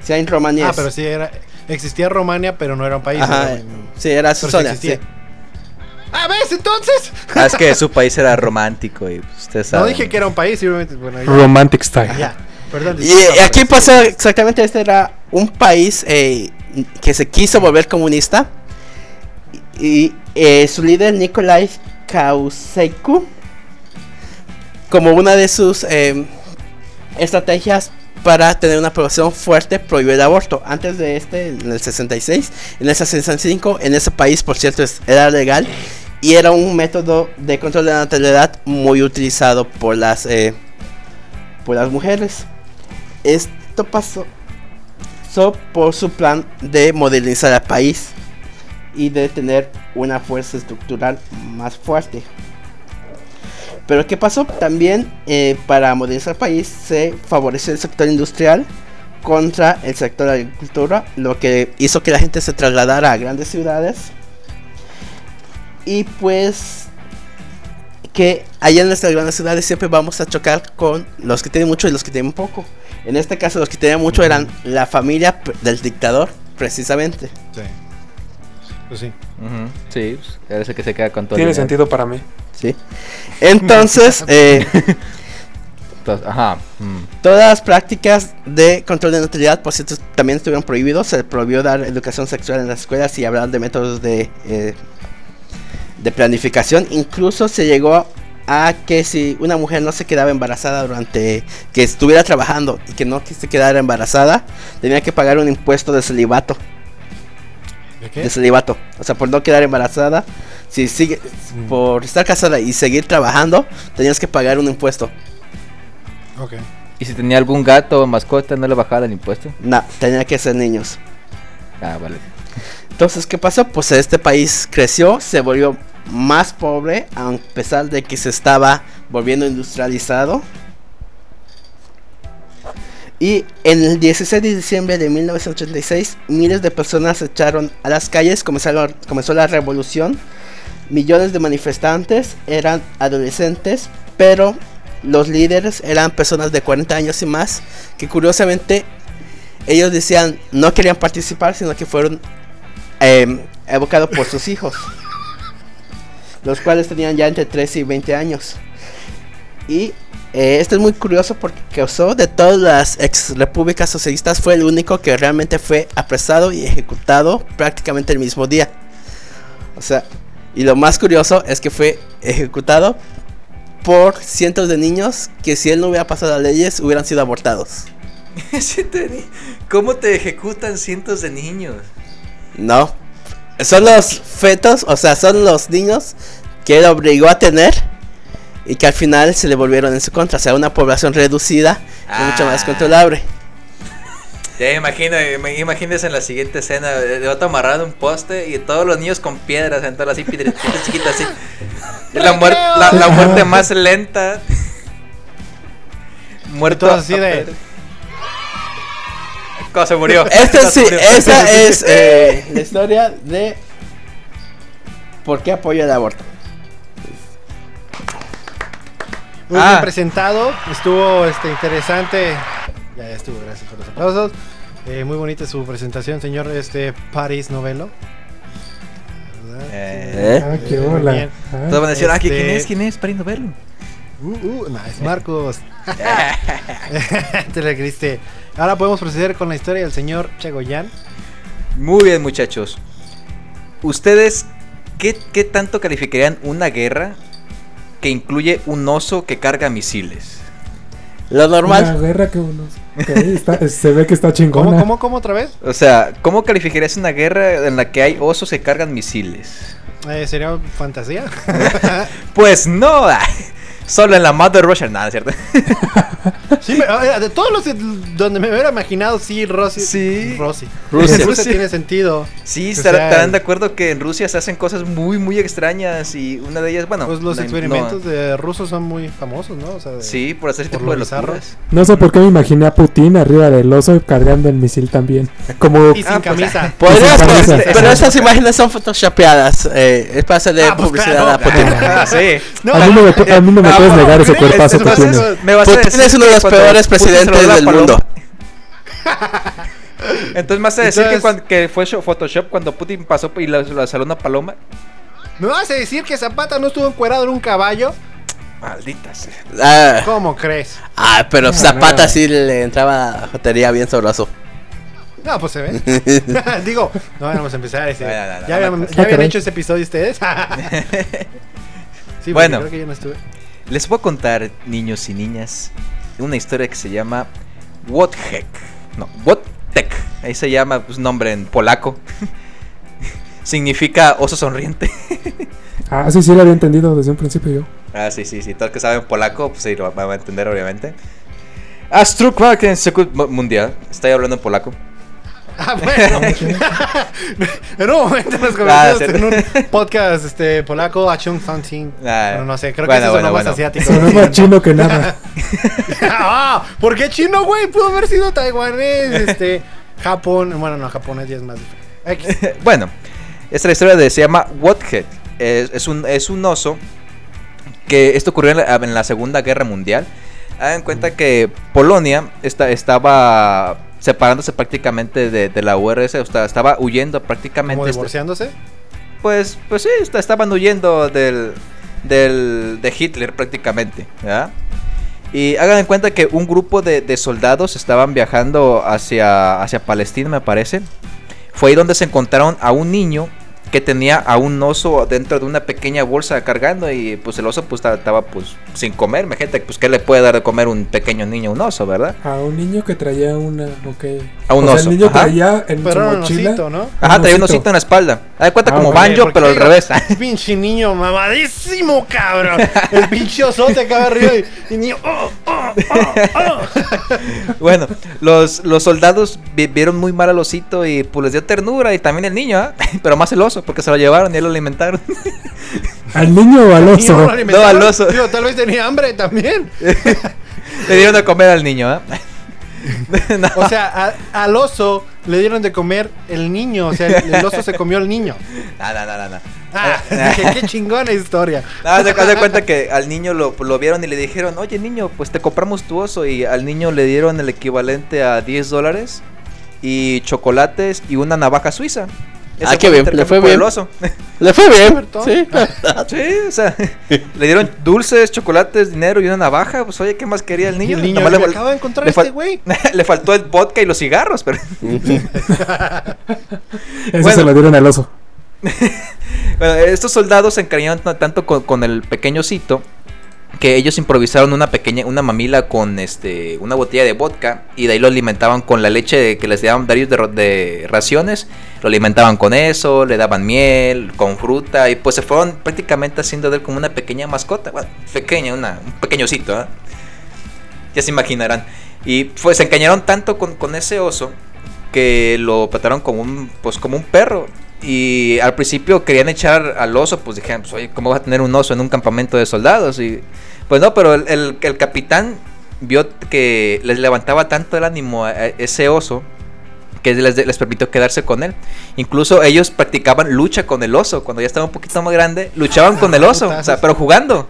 Sí hay Romania. Ah, pero sí era. Existía Romania, pero no era un país. Ajá. era- Sí, era su sí zona. existía. sí. Ah, ¿ves? Entonces. Ah, es que su país era romántico y pues, ustedes No dije que era un país, simplemente. Bueno, ya. Romantic Style. Ya. Perdón. Y, eh, aquí pasó exactamente este era un país eh, que se quiso volver comunista y eh, su líder Nikolai Ceausescu como una de sus eh, estrategias para tener una población fuerte prohibió el aborto. Antes de este, en el 66, en el 65, en ese país, por cierto, era legal y era un método de control de la natalidad muy utilizado por las eh, por las mujeres. Esto pasó por su plan de modernizar el país y de tener una fuerza estructural más fuerte. Pero ¿qué pasó? También eh, para modernizar el país se favoreció el sector industrial contra el sector de la agricultura, lo que hizo que la gente se trasladara a grandes ciudades Y pues que allá en nuestras grandes ciudades siempre vamos a chocar con los que tienen mucho y los que tienen poco. En este caso los que tenían mucho eran la familia del dictador, precisamente. Sí. Pues sí. Ujú, Sí, pues, parece que se queda con todo. Tiene sentido para mí. ¿sí? Entonces, eh, Entonces, ajá. mm. todas las prácticas de control de natalidad, por cierto, también estuvieron prohibidos. Se prohibió dar educación sexual en las escuelas y hablar de métodos de, eh, de planificación. Incluso se llegó a que si una mujer no se quedaba embarazada durante que estuviera trabajando y que no se quedara embarazada, tenía que pagar un impuesto de celibato. ¿De qué? De celibato. O sea, por no quedar embarazada, si sigue, Mm. por estar casada y seguir trabajando, tenías que pagar un impuesto. Ok. ¿Y si tenía algún gato o mascota, no le bajaba el impuesto? No, tenía que ser niños. Ah, vale. Entonces, ¿qué pasó? Pues este país creció, se volvió más pobre, a pesar de que se estaba volviendo industrializado. Y en el 16 de diciembre de 1986, miles de personas se echaron a las calles, comenzaron- comenzó la revolución. Millones de manifestantes eran adolescentes, pero los líderes eran personas de 40 años y más, que curiosamente ellos decían no querían participar, sino que fueron eh, evocados por sus hijos, los cuales tenían ya entre 13 y 20 años. Y eh, esto es muy curioso porque causó de todas las ex repúblicas socialistas fue el único que realmente fue apresado y ejecutado prácticamente el mismo día. O sea, y lo más curioso es que fue ejecutado por cientos de niños que si él no hubiera pasado las leyes hubieran sido abortados. ¿Cómo te ejecutan cientos de niños? No. Son los fetos, o sea, son los niños que él obligó a tener y que al final se le volvieron en su contra. O sea, una población reducida y mucho más Ah. controlable. Ya imagino, imagínese en la siguiente escena, de otro amarrado a un poste y todos los niños con piedras, en todas así piedritas chiquitas así. La, muer- la, la muerte más lenta. Muerto así de- ¿Cómo se murió? Esta ¿Cómo se sí, murió? esa es eh, la historia de por qué apoyo el aborto. Muy Ah. bien presentado. Estuvo este, interesante. Ya, ya estuvo, gracias por los aplausos. Eh, muy bonita su presentación, señor este Paris Novelo. ¿Verdad? Eh, Ah, qué Eh, hola. Ah, Todos van a decir, ah, ¿quién Este- es? ¿Quién es? Para ir a verlo. Uh, uh, nice, Marcos. Te la creíste. Ahora podemos proceder con la historia del señor Chagoyan. Muy bien, muchachos. ¿Ustedes qué, qué tanto calificarían una guerra que incluye un oso que carga misiles? Lo Una normal. guerra que unos. ok, está- se ve que está chingona. ¿Cómo, cómo, cómo otra vez? O sea, ¿cómo calificarías una guerra en la que hay osos que cargan misiles? Eh, ¿Sería fantasía? Pues no, solo en la Mother Russia, nada, ¿es ¿cierto? sí, eh, de todos los donde me hubiera imaginado, sí, Rosy. Sí. Rosy. Rusia. Rusia tiene sentido. Sí, estarán de acuerdo que en Rusia se hacen cosas muy, muy extrañas y una de ellas, bueno... Pues los experimentos no- de rusos son muy famosos, ¿no? O sea, de- Sí, por hacer ese por tipo de locuras. No sé por qué me imaginé a Putin arriba del oso cargando el misil también. Como. Y sin Ah, pues, camisa. Podrías, Sin camisa. pero, pero esas imágenes son photoshopeadas. Eh, es para hacerle Ah, pues publicidad claro, a Putin. Ah, sí. No, a, mí no me, pu- a mí no me puedes negar ese es- cuerpazo que tiene. es- me vas a Putin decir es uno de que los peores presidentes del mundo. Entonces me vas a decir que, Entonces- cuando- que fue sho- Photoshop cuando Putin pasó y la, la salió una paloma. ¿Me vas a decir que Zapata no estuvo encuerado en un caballo? Maldita sea. Ah, ¿Cómo crees? ah, pero No, Zapata no. sí le entraba a jotería bien sabroso. No, pues se ve. Digo, no vamos a empezar ese. No, no, no, no, ¿Ya, habían, no, ya habían Ah, hecho ese episodio ustedes? sí, Bueno. bueno. Creo que yo no estuve. Les voy a contar, niños y niñas, una historia que se llama Wotek. No, Wotek. Ahí se llama, pues, nombre en polaco. Significa oso sonriente. Ah, sí, sí, lo había entendido desde un principio yo. Ah, sí, sí, sí. Todos que saben polaco, pues sí, lo van a entender, obviamente. Astrukwaken Mundial. Estoy hablando en polaco. Ah, bueno. en un momento nos convertimos en un podcast este, polaco, Achung Something. Ah, Bueno, no sé, creo bueno, que eso bueno, sonó más bueno. asiático. Sonó más chino que nada. ah, ¿Por qué chino, güey? Pudo haber sido taiwanés, este, Japón. Bueno, no, japonés ya es más diferente. X. bueno, esta es la historia de se llama Wothead. es, es un, es un oso que esto ocurrió en la, en la Segunda Guerra Mundial. Hagan cuenta que Polonia esta- estaba separándose prácticamente de, de la URSS, o sea, estaba huyendo prácticamente. ¿Como este- divorciándose? pues, pues sí, est- estaban huyendo del, del, de Hitler prácticamente, ¿verdad? Y hagan en cuenta que un grupo de, de soldados estaban viajando hacia, hacia Palestina, me parece. Fue ahí donde se encontraron a un niño que tenía a un oso dentro de una pequeña bolsa cargando y pues el oso pues estaba, estaba, pues sin comer, gente pues qué le puede dar de comer un pequeño niño a un oso, ¿verdad? A un niño que traía una. Ok. A un O sea, oso, el niño ajá. traía en Pero su era un mochila. osito, ¿no? Ajá, traía un osito en la espalda. De cuenta Ah, como banjo, pero al revés. Pinche niño mamadísimo, cabrón. El pinche osote acá arriba y, y niño. oh, oh, oh, oh. Bueno, los, los soldados vi- vieron muy mal al osito y pues les dio ternura y también el niño, ¿ah? pero más el oso porque se lo llevaron y él lo alimentaron. ¿Al niño o al oso? alimentaron. al oso. Digo, tal vez tenía hambre también. Le dieron de comer al niño, ¿ah? No. O sea, a- al oso le dieron de comer el niño. O sea, el, el oso se comió al niño. No, no, no. Ah, dije, qué chingona historia. No, haz de cuenta que al niño lo, lo vieron y le dijeron, oye niño, pues te compramos tu oso y al niño le dieron el equivalente a 10 dólares y chocolates y una navaja suiza. Ah, qué bien, le fue por el bien. oso. Le fue bien. Sí. Sí, o sea, le dieron dulces, chocolates, dinero y una navaja. Pues oye, ¿qué más quería el niño? el niño le acaba de encontrar le este güey. le faltó el vodka y los cigarros, pero Ese Bueno. se lo dieron al oso. bueno, estos soldados se encariñaron tanto con, con el pequeño Cito que ellos improvisaron una pequeña una mamila con este una botella de vodka y de ahí lo alimentaban con la leche que les daban varios de, raciones, lo alimentaban con eso, le daban miel, con fruta y pues se fueron prácticamente haciendo de él como una pequeña mascota, bueno, pequeña, una, un pequeño osito, ¿ah? ya se imaginarán. Y pues se engañaron tanto con, con ese oso que lo trataron como un, pues, como un perro. Y al principio querían echar al oso, pues dijeron, pues, oye, ¿cómo vas a tener un oso en un campamento de soldados? Y pues no, pero el, el- el capitán vio que les levantaba tanto el ánimo a, a ese oso que les, les permitió quedarse con él. Incluso ellos practicaban lucha con el oso. Cuando ya estaba un poquito más grande, luchaban con el oso, o sea, pero jugando.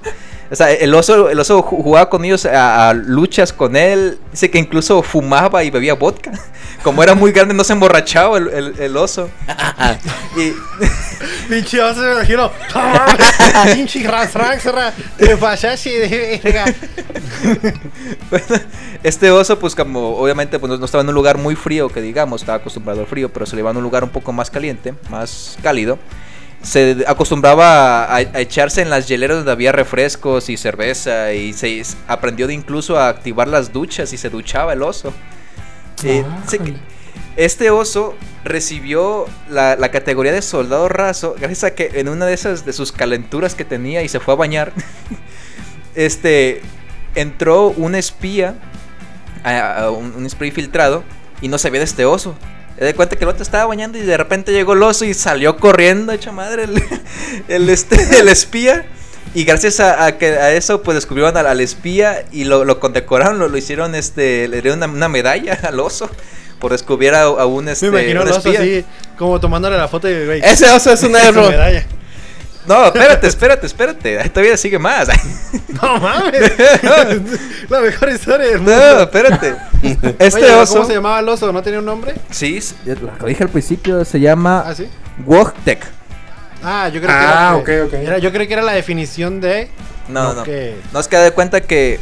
O sea, el oso, el oso ju- jugaba con ellos a, a luchas con él. Dice que incluso fumaba y bebía vodka. Como era muy grande, no se emborrachaba el, el- el oso. Y, Pinche oso me imagino. Pinche ras, ras, ras. Te pasaste de verga. bueno, este oso, pues como obviamente pues, no- no estaba en un lugar muy frío, que digamos, estaba acostumbrado al frío, pero se le iba a un lugar un poco más caliente, más cálido. Se acostumbraba a, a echarse en las hieleras donde había refrescos y cerveza y se aprendió de incluso a activar las duchas y se duchaba el oso. Eh, este oso recibió la, la categoría de soldado raso gracias a que en una de esas de sus calenturas que tenía y se fue a bañar, este entró un espía, a- a un, un spray filtrado y no sabía de este oso. Se da cuenta que el otro estaba bañando y de repente llegó el oso y salió corriendo, hecha madre, el, el, este, el espía. Y gracias a, a que a eso, pues descubrieron al, al espía y lo, lo condecoraron, lo, lo hicieron, este, le dieron una, una medalla al oso por descubrir a, a un, este, Me imagino un al oso espía. así, como tomándole la foto y güey. Ese oso es un medalla. No, espérate, espérate, espérate. Todavía sigue más. No mames. la mejor historia del mundo. No, espérate. Este Oye, oso. ¿Cómo se llamaba el oso? ¿No tenía un nombre? Sí, lo dije al principio, se llama Ah, sí. Wojtek. Ah, yo creo Ah, que era. ok, ok. era- yo creo que era la definición de. No, No, no. que- No es que de cuenta que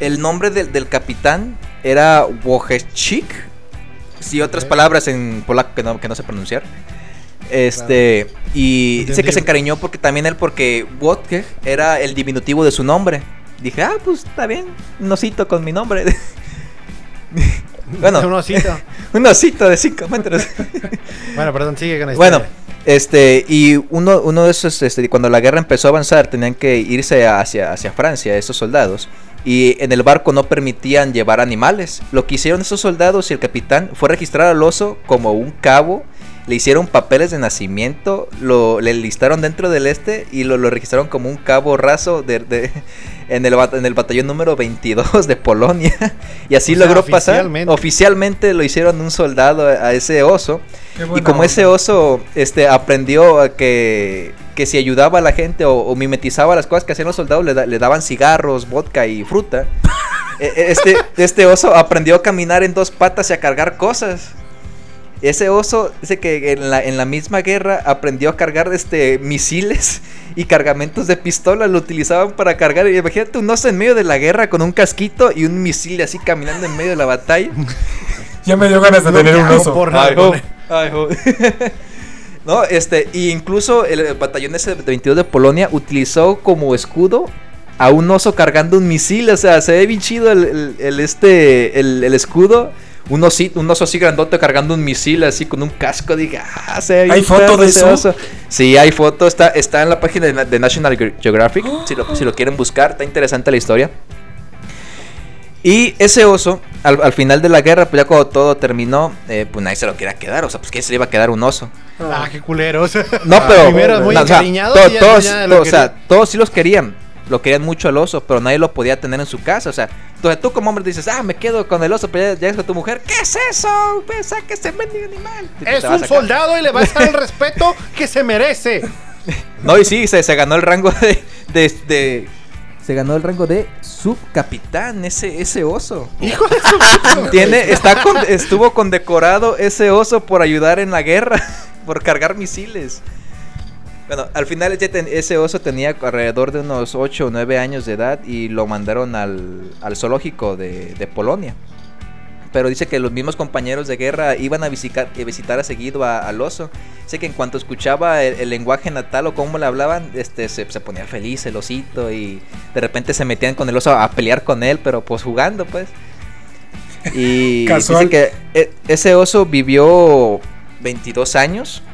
el nombre del, del capitán era Wojcik. Sí, otras palabras en polaco que no, que no sé pronunciar. Este, y dice que se encariñó porque también él, porque Wojtek era el diminutivo de su nombre. Dije, ah, pues está bien, un osito con mi nombre. bueno, Un osito. un osito de 5 metros. Bueno, perdón, sigue con la Bueno, historia. este, y uno, uno de esos, este, cuando la guerra empezó a avanzar, tenían que irse hacia, hacia Francia, esos soldados. Y en el barco no permitían llevar animales. Lo que hicieron esos soldados y el capitán fue registrar al oso como un cabo. Le hicieron papeles de nacimiento, lo, le listaron dentro del este y lo, lo registraron como un cabo raso de, de- en, el, bat- en el batallón número 22 de Polonia. Y así O sea, logró pasar. oficialmente. Lo hicieron un soldado a- a ese oso. Y como ese oso este, aprendió a que, que si ayudaba a la gente o, o mimetizaba las cosas que hacían los soldados, le, da- le daban cigarros, vodka y fruta. E- e- este, este oso aprendió a caminar en dos patas y a cargar cosas. Ese oso dice que en la, en la misma guerra aprendió a cargar este, misiles y cargamentos de pistola. Lo utilizaban para cargar. Imagínate un oso en medio de la guerra con un casquito y un misil así caminando en medio de la batalla. Ya me dio ganas de tener un oso. por Ay. Ay, no, este, y incluso el, el batallón ese de 22 de Polonia utilizó como escudo a un oso cargando un misil. O sea, se ve bien chido el, el- el, este, el, el escudo. Un, osi- un oso así grandote cargando un misil así con un casco. Diga, ah, se ¿Hay foto de eso? oso. Sí, hay foto. Está, está en la página de, Na- de National Ge- Geographic. Si, lo, si lo quieren buscar, está interesante la historia. Y ese oso, al, al final de la guerra, pues ya cuando todo terminó, eh, pues nadie se lo quería quedar. O sea, pues ¿quién se le iba a quedar un oso? Ah, qué culeros. No, pero. Primero muy no, o sea, todos, ya lo to- o sea, querían. todos sí los querían. Lo querían mucho al oso, pero nadie lo podía tener en su casa. O sea, entonces tú como hombre dices, ah, me quedo con el oso, pero ya llegas con tu mujer, ¿qué es eso? Pues que ese mendigo animal. Es un soldado y le va a dar el respeto que se merece. No, y sí, se, se ganó el rango de, de, de- Se ganó el rango de subcapitán, ese, ese oso. Hijo de su Tiene, está con- estuvo condecorado ese oso por ayudar en la guerra, por cargar misiles. Bueno, al final ese, oso tenía alrededor de unos 8 o 9 años de edad y lo mandaron al, al zoológico de, de Polonia. Pero dice que los mismos compañeros de guerra iban a visitar, a visitar a seguido a- al oso. Dice que en cuanto escuchaba el, el lenguaje natal o cómo le hablaban, este, se, se ponía feliz el osito y de repente se metían con el oso a pelear con él, pero pues jugando pues. Y Casual. dicen que e- ese oso vivió 22 años,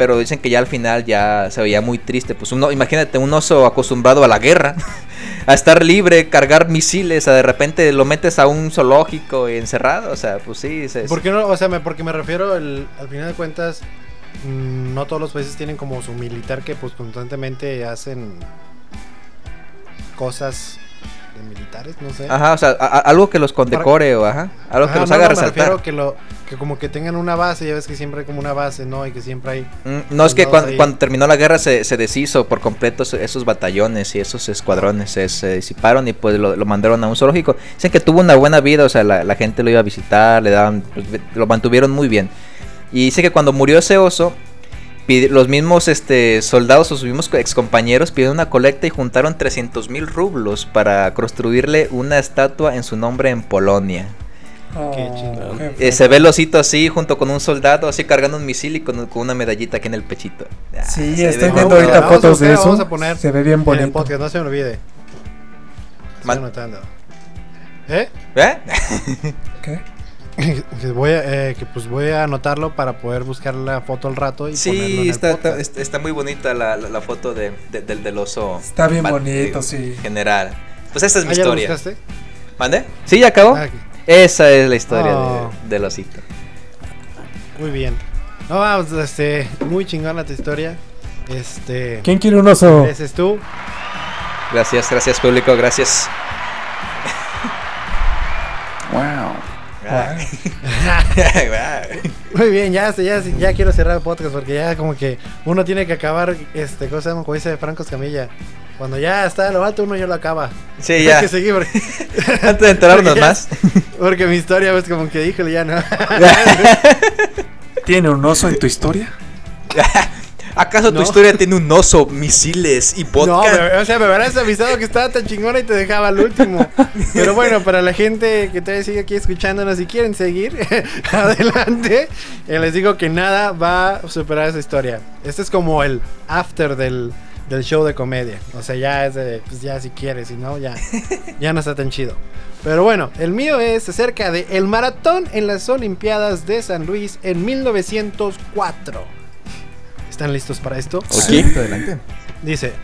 pero dicen que ya al final ya se veía muy triste. Pues uno, imagínate un oso acostumbrado a la guerra, a estar libre, cargar misiles, a de repente lo metes a un zoológico y encerrado, o sea, pues sí. se- ¿Por qué no? O sea, me- porque me refiero, al final de cuentas, mm, no todos los países tienen como su militar que pues constantemente hacen cosas de militares, no sé. Ajá, o sea, a- algo que los condecore o ajá, algo que Ajá, los no, haga no, me resaltar. refiero que lo que como que tengan una base, ya ves que siempre hay como una base, ¿no? Y que siempre hay Mm, No, es que cuando, terminó la guerra se, se deshizo por completo esos- batallones y esos escuadrones, se, se disiparon y pues lo, lo mandaron a un zoológico. Dicen que tuvo una buena vida, o sea, la, la gente lo iba a visitar, le daban, pues, lo mantuvieron muy bien. Y dice que cuando murió ese oso, los mismos este, soldados o sus mismos excompañeros pidieron una colecta y juntaron 300 mil rublos para construirle una estatua en su nombre en Polonia. Qué chingón. qué Eh, se ve el osito así, junto con un soldado, así cargando un misil y con, con una medallita aquí en el pechito. Ah, Sí, estoy viendo ahorita fotos de eso. vamos a poner Se ve bien en el bonito. podcast, no se me olvide. Estoy. ¿Eh? ¿Eh? ¿Qué? que voy a, eh, que pues voy a anotarlo para poder buscar la foto al rato y ponerlo en Sí, el está, podcast. está, está muy bonita la, la, la foto de, de- del, del oso. Está bien bonito, eh, sí. General. Pues esta es mi Ah, ¿ya lo historia. buscaste? ¿Mande? ¿Sí, ya acabó? Ah. Esa es la historia Oh. de- del osito. muy bien. No, vamos, este, muy chingona tu historia. Este, ¿Quién quiere un oso? ese es tú. Gracias, gracias público, gracias. Wow. Muy bien, ya, ya, ya quiero cerrar el podcast porque ya como que uno tiene que acabar, este, cosa como dice Franco Escamilla. Cuando ya está a lo alto, uno ya lo acaba. sí, Hay ya. que seguir porque, Antes de enterarnos Porque ya- más. porque mi historia es como que híjole, ya no. ¿Tiene un oso en tu historia? ¿Acaso tu historia tiene un oso, misiles y No, me- o sea, me hubieras avisado que estaba tan chingona y te dejaba al último. Pero bueno, para la gente que todavía sigue aquí escuchándonos y quieren seguir, adelante. Eh, les digo que nada va a superar esa historia. Este es como el after del, del show de comedia. O sea, ya es de, pues ya si quieres, si no, ya, ya no está tan chido. Pero bueno, el mío es acerca de el maratón en las Olimpiadas de San Luis en 1904. ¿Están listos para esto? Sí. adelante. Dice,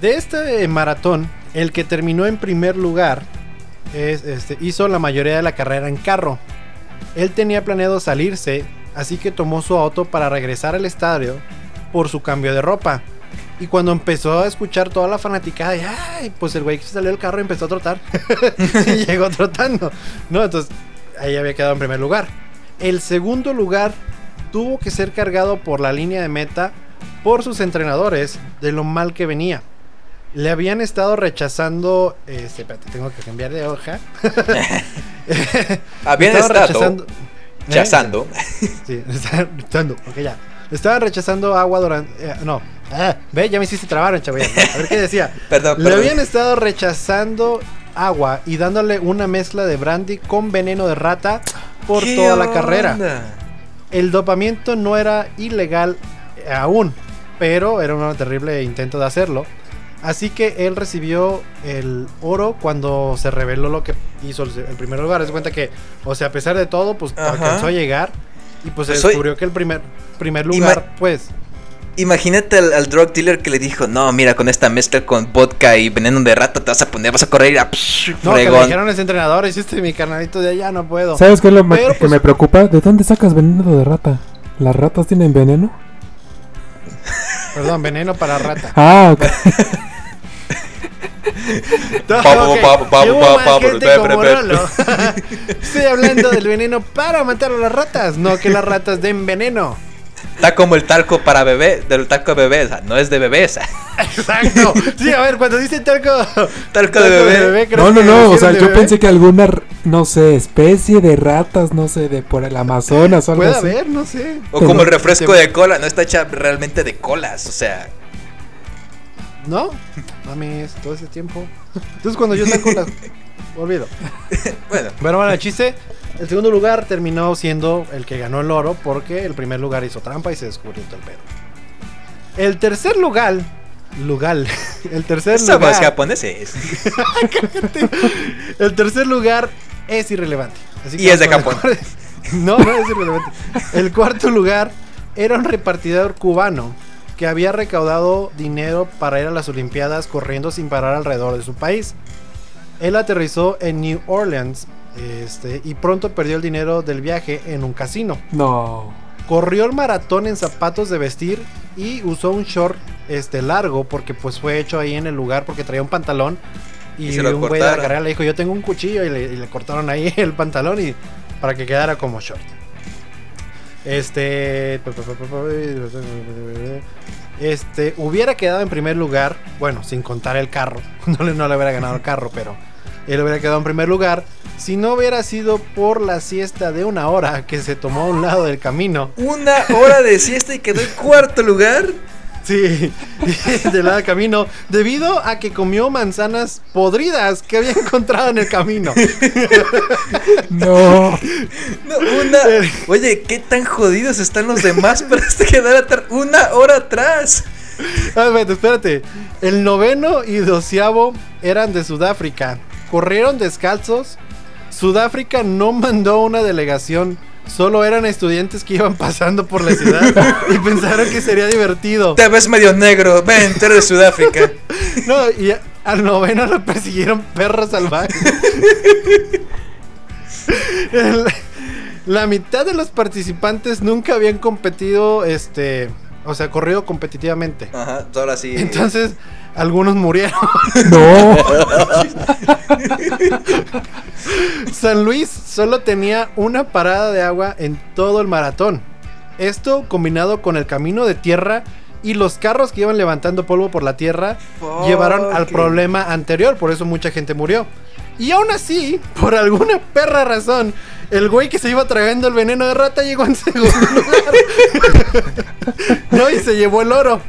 de este eh, maratón, el que terminó en primer lugar es, este, hizo la mayoría de la carrera en carro. Él tenía planeado salirse, así que tomó su auto para regresar al estadio por su cambio de ropa. Y cuando empezó a escuchar toda la fanaticada, y, ay, pues el güey que se salió del carro y empezó a trotar. y llegó trotando. No, entonces ahí había quedado en primer lugar. El segundo lugar tuvo que ser cargado por la línea de meta por sus entrenadores de lo mal que venía. Le habían estado rechazando. Este, espérate, tengo que cambiar de hoja. Habían Estaba estado rechazando- chazando. Sí, estaban rechazando. Ok, ya. Estaban rechazando agua durante. eh, no. Ah, ve, ya me hiciste trabar, chavo. A ver qué decía. Perdón, Le perdón. habían estado rechazando agua y dándole una mezcla de brandy con veneno de rata por ¿Qué toda la carrera. El dopamiento no era ilegal eh, aún, pero era un terrible intento de hacerlo. Así que él recibió el oro cuando se reveló lo que hizo el, el primer lugar. Es cuenta que, o sea, a pesar de todo, pues Ajá. alcanzó a llegar y pues se Soy- descubrió que el primer, primer lugar, pues, Imagínate al, al drug dealer que le dijo, no, mira, con esta mezcla con vodka y veneno de rata te vas a poner, vas a correr y a psh, no, que le fregón". dijeron ese entrenador, hiciste mi carnalito de allá, no puedo. ¿Sabes qué es lo Pero, que pues- me preocupa? ¿De dónde sacas veneno de rata? ¿Las ratas tienen veneno? Perdón, veneno para rata. Ah, ok. Estoy hablando del veneno para matar a las ratas, no que las ratas den veneno. Está como el talco para bebé, del talco de bebé, o sea, no es de bebé, o sea, Exacto. Sí, a ver, cuando dice talco. talco de bebé. creo No, no, no. O sea, yo bebé. pensé que alguna, no sé, especie de ratas, no sé, de por el Amazonas o algo Puede así. haber, no sé. O como el refresco de cola, no está hecha realmente de colas, o sea, ¿No? Mames, todo ese tiempo. Entonces, cuando yo saco las. Olvido. bueno, Pero bueno, el chiste. El segundo lugar terminó siendo el que ganó el oro porque el primer lugar hizo trampa y se descubrió todo el pedo. El tercer lugar. Lugar. El tercer lugar. japoneses. El tercer lugar es irrelevante. Así Y es de Japón. No, no es irrelevante. El cuarto lugar era un repartidor cubano que había recaudado dinero para ir a las Olimpiadas corriendo sin parar alrededor de su país. Él aterrizó en New Orleans este, y pronto perdió el dinero del viaje en un casino. No. Corrió el maratón en zapatos de vestir y usó un short este, largo porque pues fue hecho ahí en el lugar porque traía un pantalón. Y, Y se lo un güey de la carrera le dijo, yo tengo un cuchillo y le, y le cortaron ahí el pantalón y para que quedara como short. Este... Este, hubiera quedado en primer lugar, bueno, sin contar el carro, no le, no le hubiera ganado el carro, pero él hubiera quedado en primer lugar si no hubiera sido por la siesta de una hora que se tomó a un lado del camino. Una hora de siesta y quedó en cuarto lugar. Sí, del lado del camino, debido a que comió manzanas podridas que había encontrado en el camino. No. No, una. Oye, ¿qué tan jodidos están los demás para este quedar atrás? Una hora atrás. A ver, espérate. El noveno y doceavo eran de Sudáfrica. Corrieron descalzos. Sudáfrica no mandó una delegación. Solo eran estudiantes que iban pasando por la ciudad y pensaron que sería divertido. Te ves medio negro. Ven, tú eres de Sudáfrica. No, y al noveno lo persiguieron perros salvajes. El- la mitad de los participantes nunca habían competido, este, o sea, corrido competitivamente. Ajá, ahora sí. Entonces, algunos murieron. No. San Luis solo tenía una parada de agua en todo el maratón. Esto combinado con el camino de tierra y los carros que iban levantando polvo por la tierra llevaron al problema anterior, por eso mucha gente murió. Y aún así, por alguna perra razón, el güey que se iba tragando el veneno de rata llegó en segundo lugar. no, y se llevó el oro.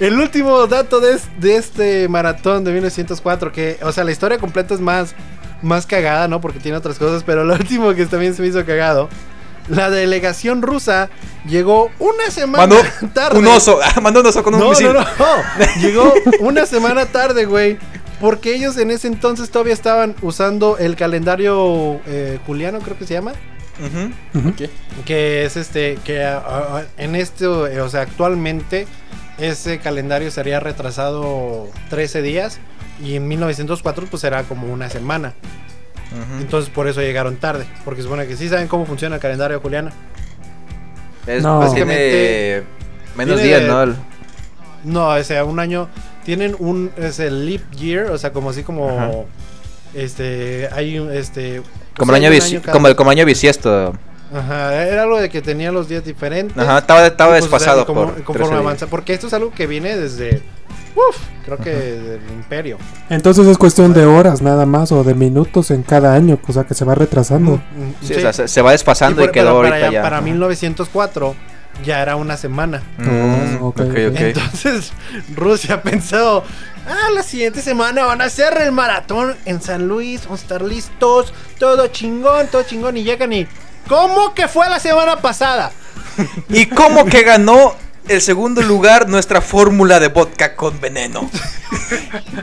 El último dato de, es- de este maratón de 1904, que, o sea, la historia completa es más, más cagada, ¿no? Porque tiene otras cosas, pero lo último que también se me hizo cagado. La delegación rusa llegó una semana Mandó tarde. un oso. Mandó un oso con un No, misil. no, no. Llegó una semana tarde, güey. Porque ellos en ese entonces todavía estaban usando el calendario eh, juliano, creo que se llama. ¿Qué? Que es este, que en este, o sea, actualmente ese calendario sería retrasado 13 días. Y en 1904 pues era como una semana. Entonces por eso llegaron tarde. Porque supone que sí saben cómo funciona el calendario juliano. Es, No. tiene menos Tiene- días, ¿no? No, o sea, un año. Tienen un. Es el leap year, o sea, como así como. Ajá. Este. Hay un. Este. Como el año, hay un bisi- cada- como el como año bisiesto. Ajá, era algo de que tenía los días diferentes. Ajá, estaba, estaba pues, desfasado o sea, como- por conforme 13 avanza. Porque esto es algo que viene desde. Uf, creo que del imperio. Entonces es cuestión de horas nada más o de minutos en cada año, o sea que se va retrasando. Sí, o sea, se, se va desfasando y, por- quedó para, ahorita allá- ya. para 1904 ya era una semana. Mm, Oh, ok, ok, ok. ok. Entonces Rusia pensó, ah, la siguiente semana van a hacer el maratón en San Luis, vamos a estar listos, todo chingón, todo chingón y llegan y... ¿Cómo que fue la semana pasada? ¿Y cómo que ganó el segundo lugar nuestra fórmula de vodka con veneno?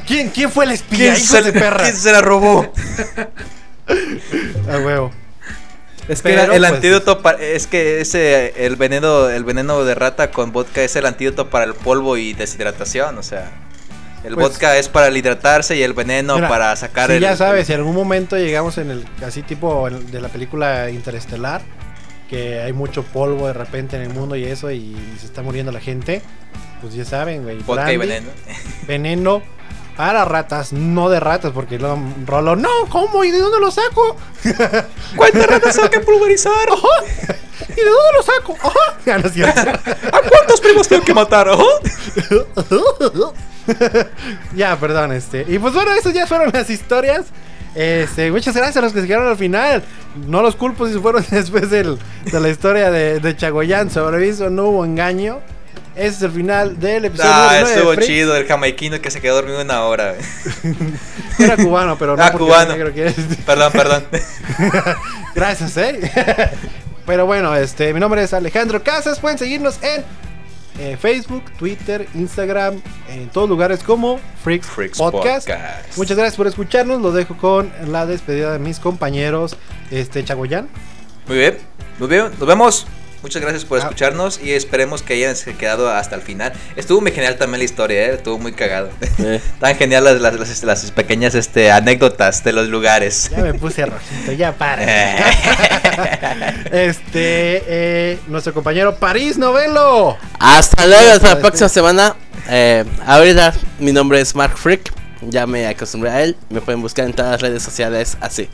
¿Quién, quién fue el espía? ¿Quién, se, de perra? quién se la robó? A huevo. Es que Pero, el pues, antídoto para, es que ese el veneno el veneno de rata con vodka es el antídoto para el polvo y deshidratación, o sea, el Pues- vodka es para el hidratarse y el veneno Mira, para sacar si el ya sabes, si en algún momento llegamos en el así tipo de la película Interestelar, que hay mucho polvo de repente en el mundo y eso y se está muriendo la gente, pues ya saben, güey. vodka y veneno. veneno para ratas, no de ratas, porque luego Rolo, no, ¿cómo? ¿Y de dónde lo saco? ¿Cuántas ratas hay que pulverizar? ¿Y de dónde lo saco? Ajá. Ya no es cierto. ¿A cuántos primos tengo que matar? Ajá. ya, perdón, este. Y pues bueno, esas ya fueron las historias. Este, muchas gracias a los que se quedaron al final. No los culpo si fueron después del- de la historia de, de Chagoyán. Sobreviso, no hubo engaño. Ese es el final del episodio Ah, de estuvo chido el jamaiquino que se quedó dormido una hora. Era cubano, pero no Ah, cubano. que perdón, perdón. Gracias, eh. Pero bueno, este, mi nombre es Alejandro Casas. Pueden seguirnos en eh, Facebook, Twitter, Instagram, en todos lugares como Freaks, Freaks Podcast. Podcast. Muchas gracias por escucharnos. Los dejo con la despedida de mis compañeros, este Chagoyán. Muy bien, muy bien, nos vemos. Muchas gracias por Ah. escucharnos y esperemos que hayan se quedado hasta el final. Estuvo muy genial también la historia, ¿eh? estuvo muy cagado. Eh, Tan genial las, las, las- las pequeñas este, anécdotas de los lugares. Ya me puse rojito, ya para. este, eh, nuestro compañero París Novelo. Hasta luego, hasta la Este- próxima semana. Eh, ahorita mi nombre es Mark Freak. Ya me acostumbré a él. Me pueden buscar en todas las redes sociales así.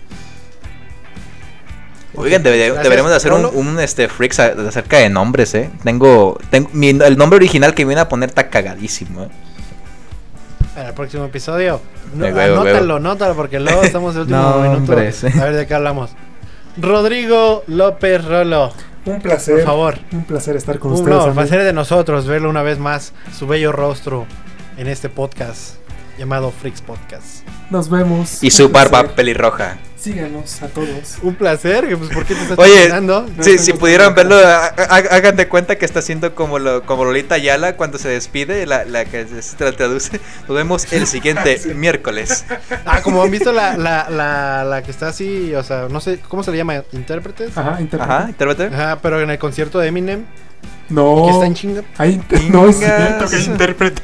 Oigan, debe- Gracias, deberíamos de hacer un, un, este, freaks acerca de nombres, ¿eh? Tengo, tengo mi- el nombre original que me viene a poner está cagadísimo, ¿eh? Para el próximo episodio. No, huevo, anótalo, huevo. anótalo, porque luego estamos en el último No, minuto. A ver de qué hablamos. Rodrigo López Rolo. Un placer. Por favor. Un placer estar con Un ustedes. amigos. ser de nosotros verlo una vez más, su bello rostro en este podcast llamado Freaks Podcast. Nos vemos. Y su barba pelirroja. Síganos a todos. Un placer, que pues ¿por qué te estás Oye? No Sí, si pudieran verlo, ha- ha- hagan de cuenta que está haciendo como, lo, como Lolita Ayala cuando se despide, la, la que se tra- traduce. Nos vemos el siguiente miércoles. Ah, como han visto la, la, la, la que está así, o sea, no sé, ¿cómo se le llama? ¿Intérpretes? Ajá, internet. Ajá, intérprete. Ajá, pero en el concierto de Eminem, No. que está en chinga. Ahí inter- no es cierto que intérprete.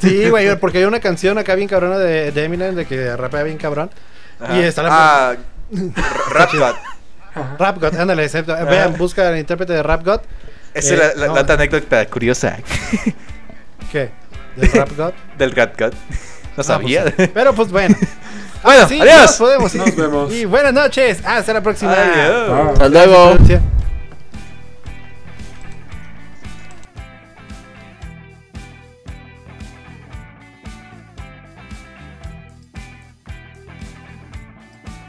Sí, güey, porque hay una canción acá bien cabrona de, de Eminem de que rapea bien cabrón. Ajá. Y está la Ah, Rap God. Rap God, ándale, excepto. Vean, busca el intérprete de Rap God. Esa Eh, es la, la- no. la anécdota curiosa ¿Qué? ¿De Rap God? del Rat God. No sabía. Ah, pues, pero pues bueno. bueno, Sí, adiós. nos podemos. Nos vemos. Y buenas noches. Hasta la próxima. Adiós. Hasta luego.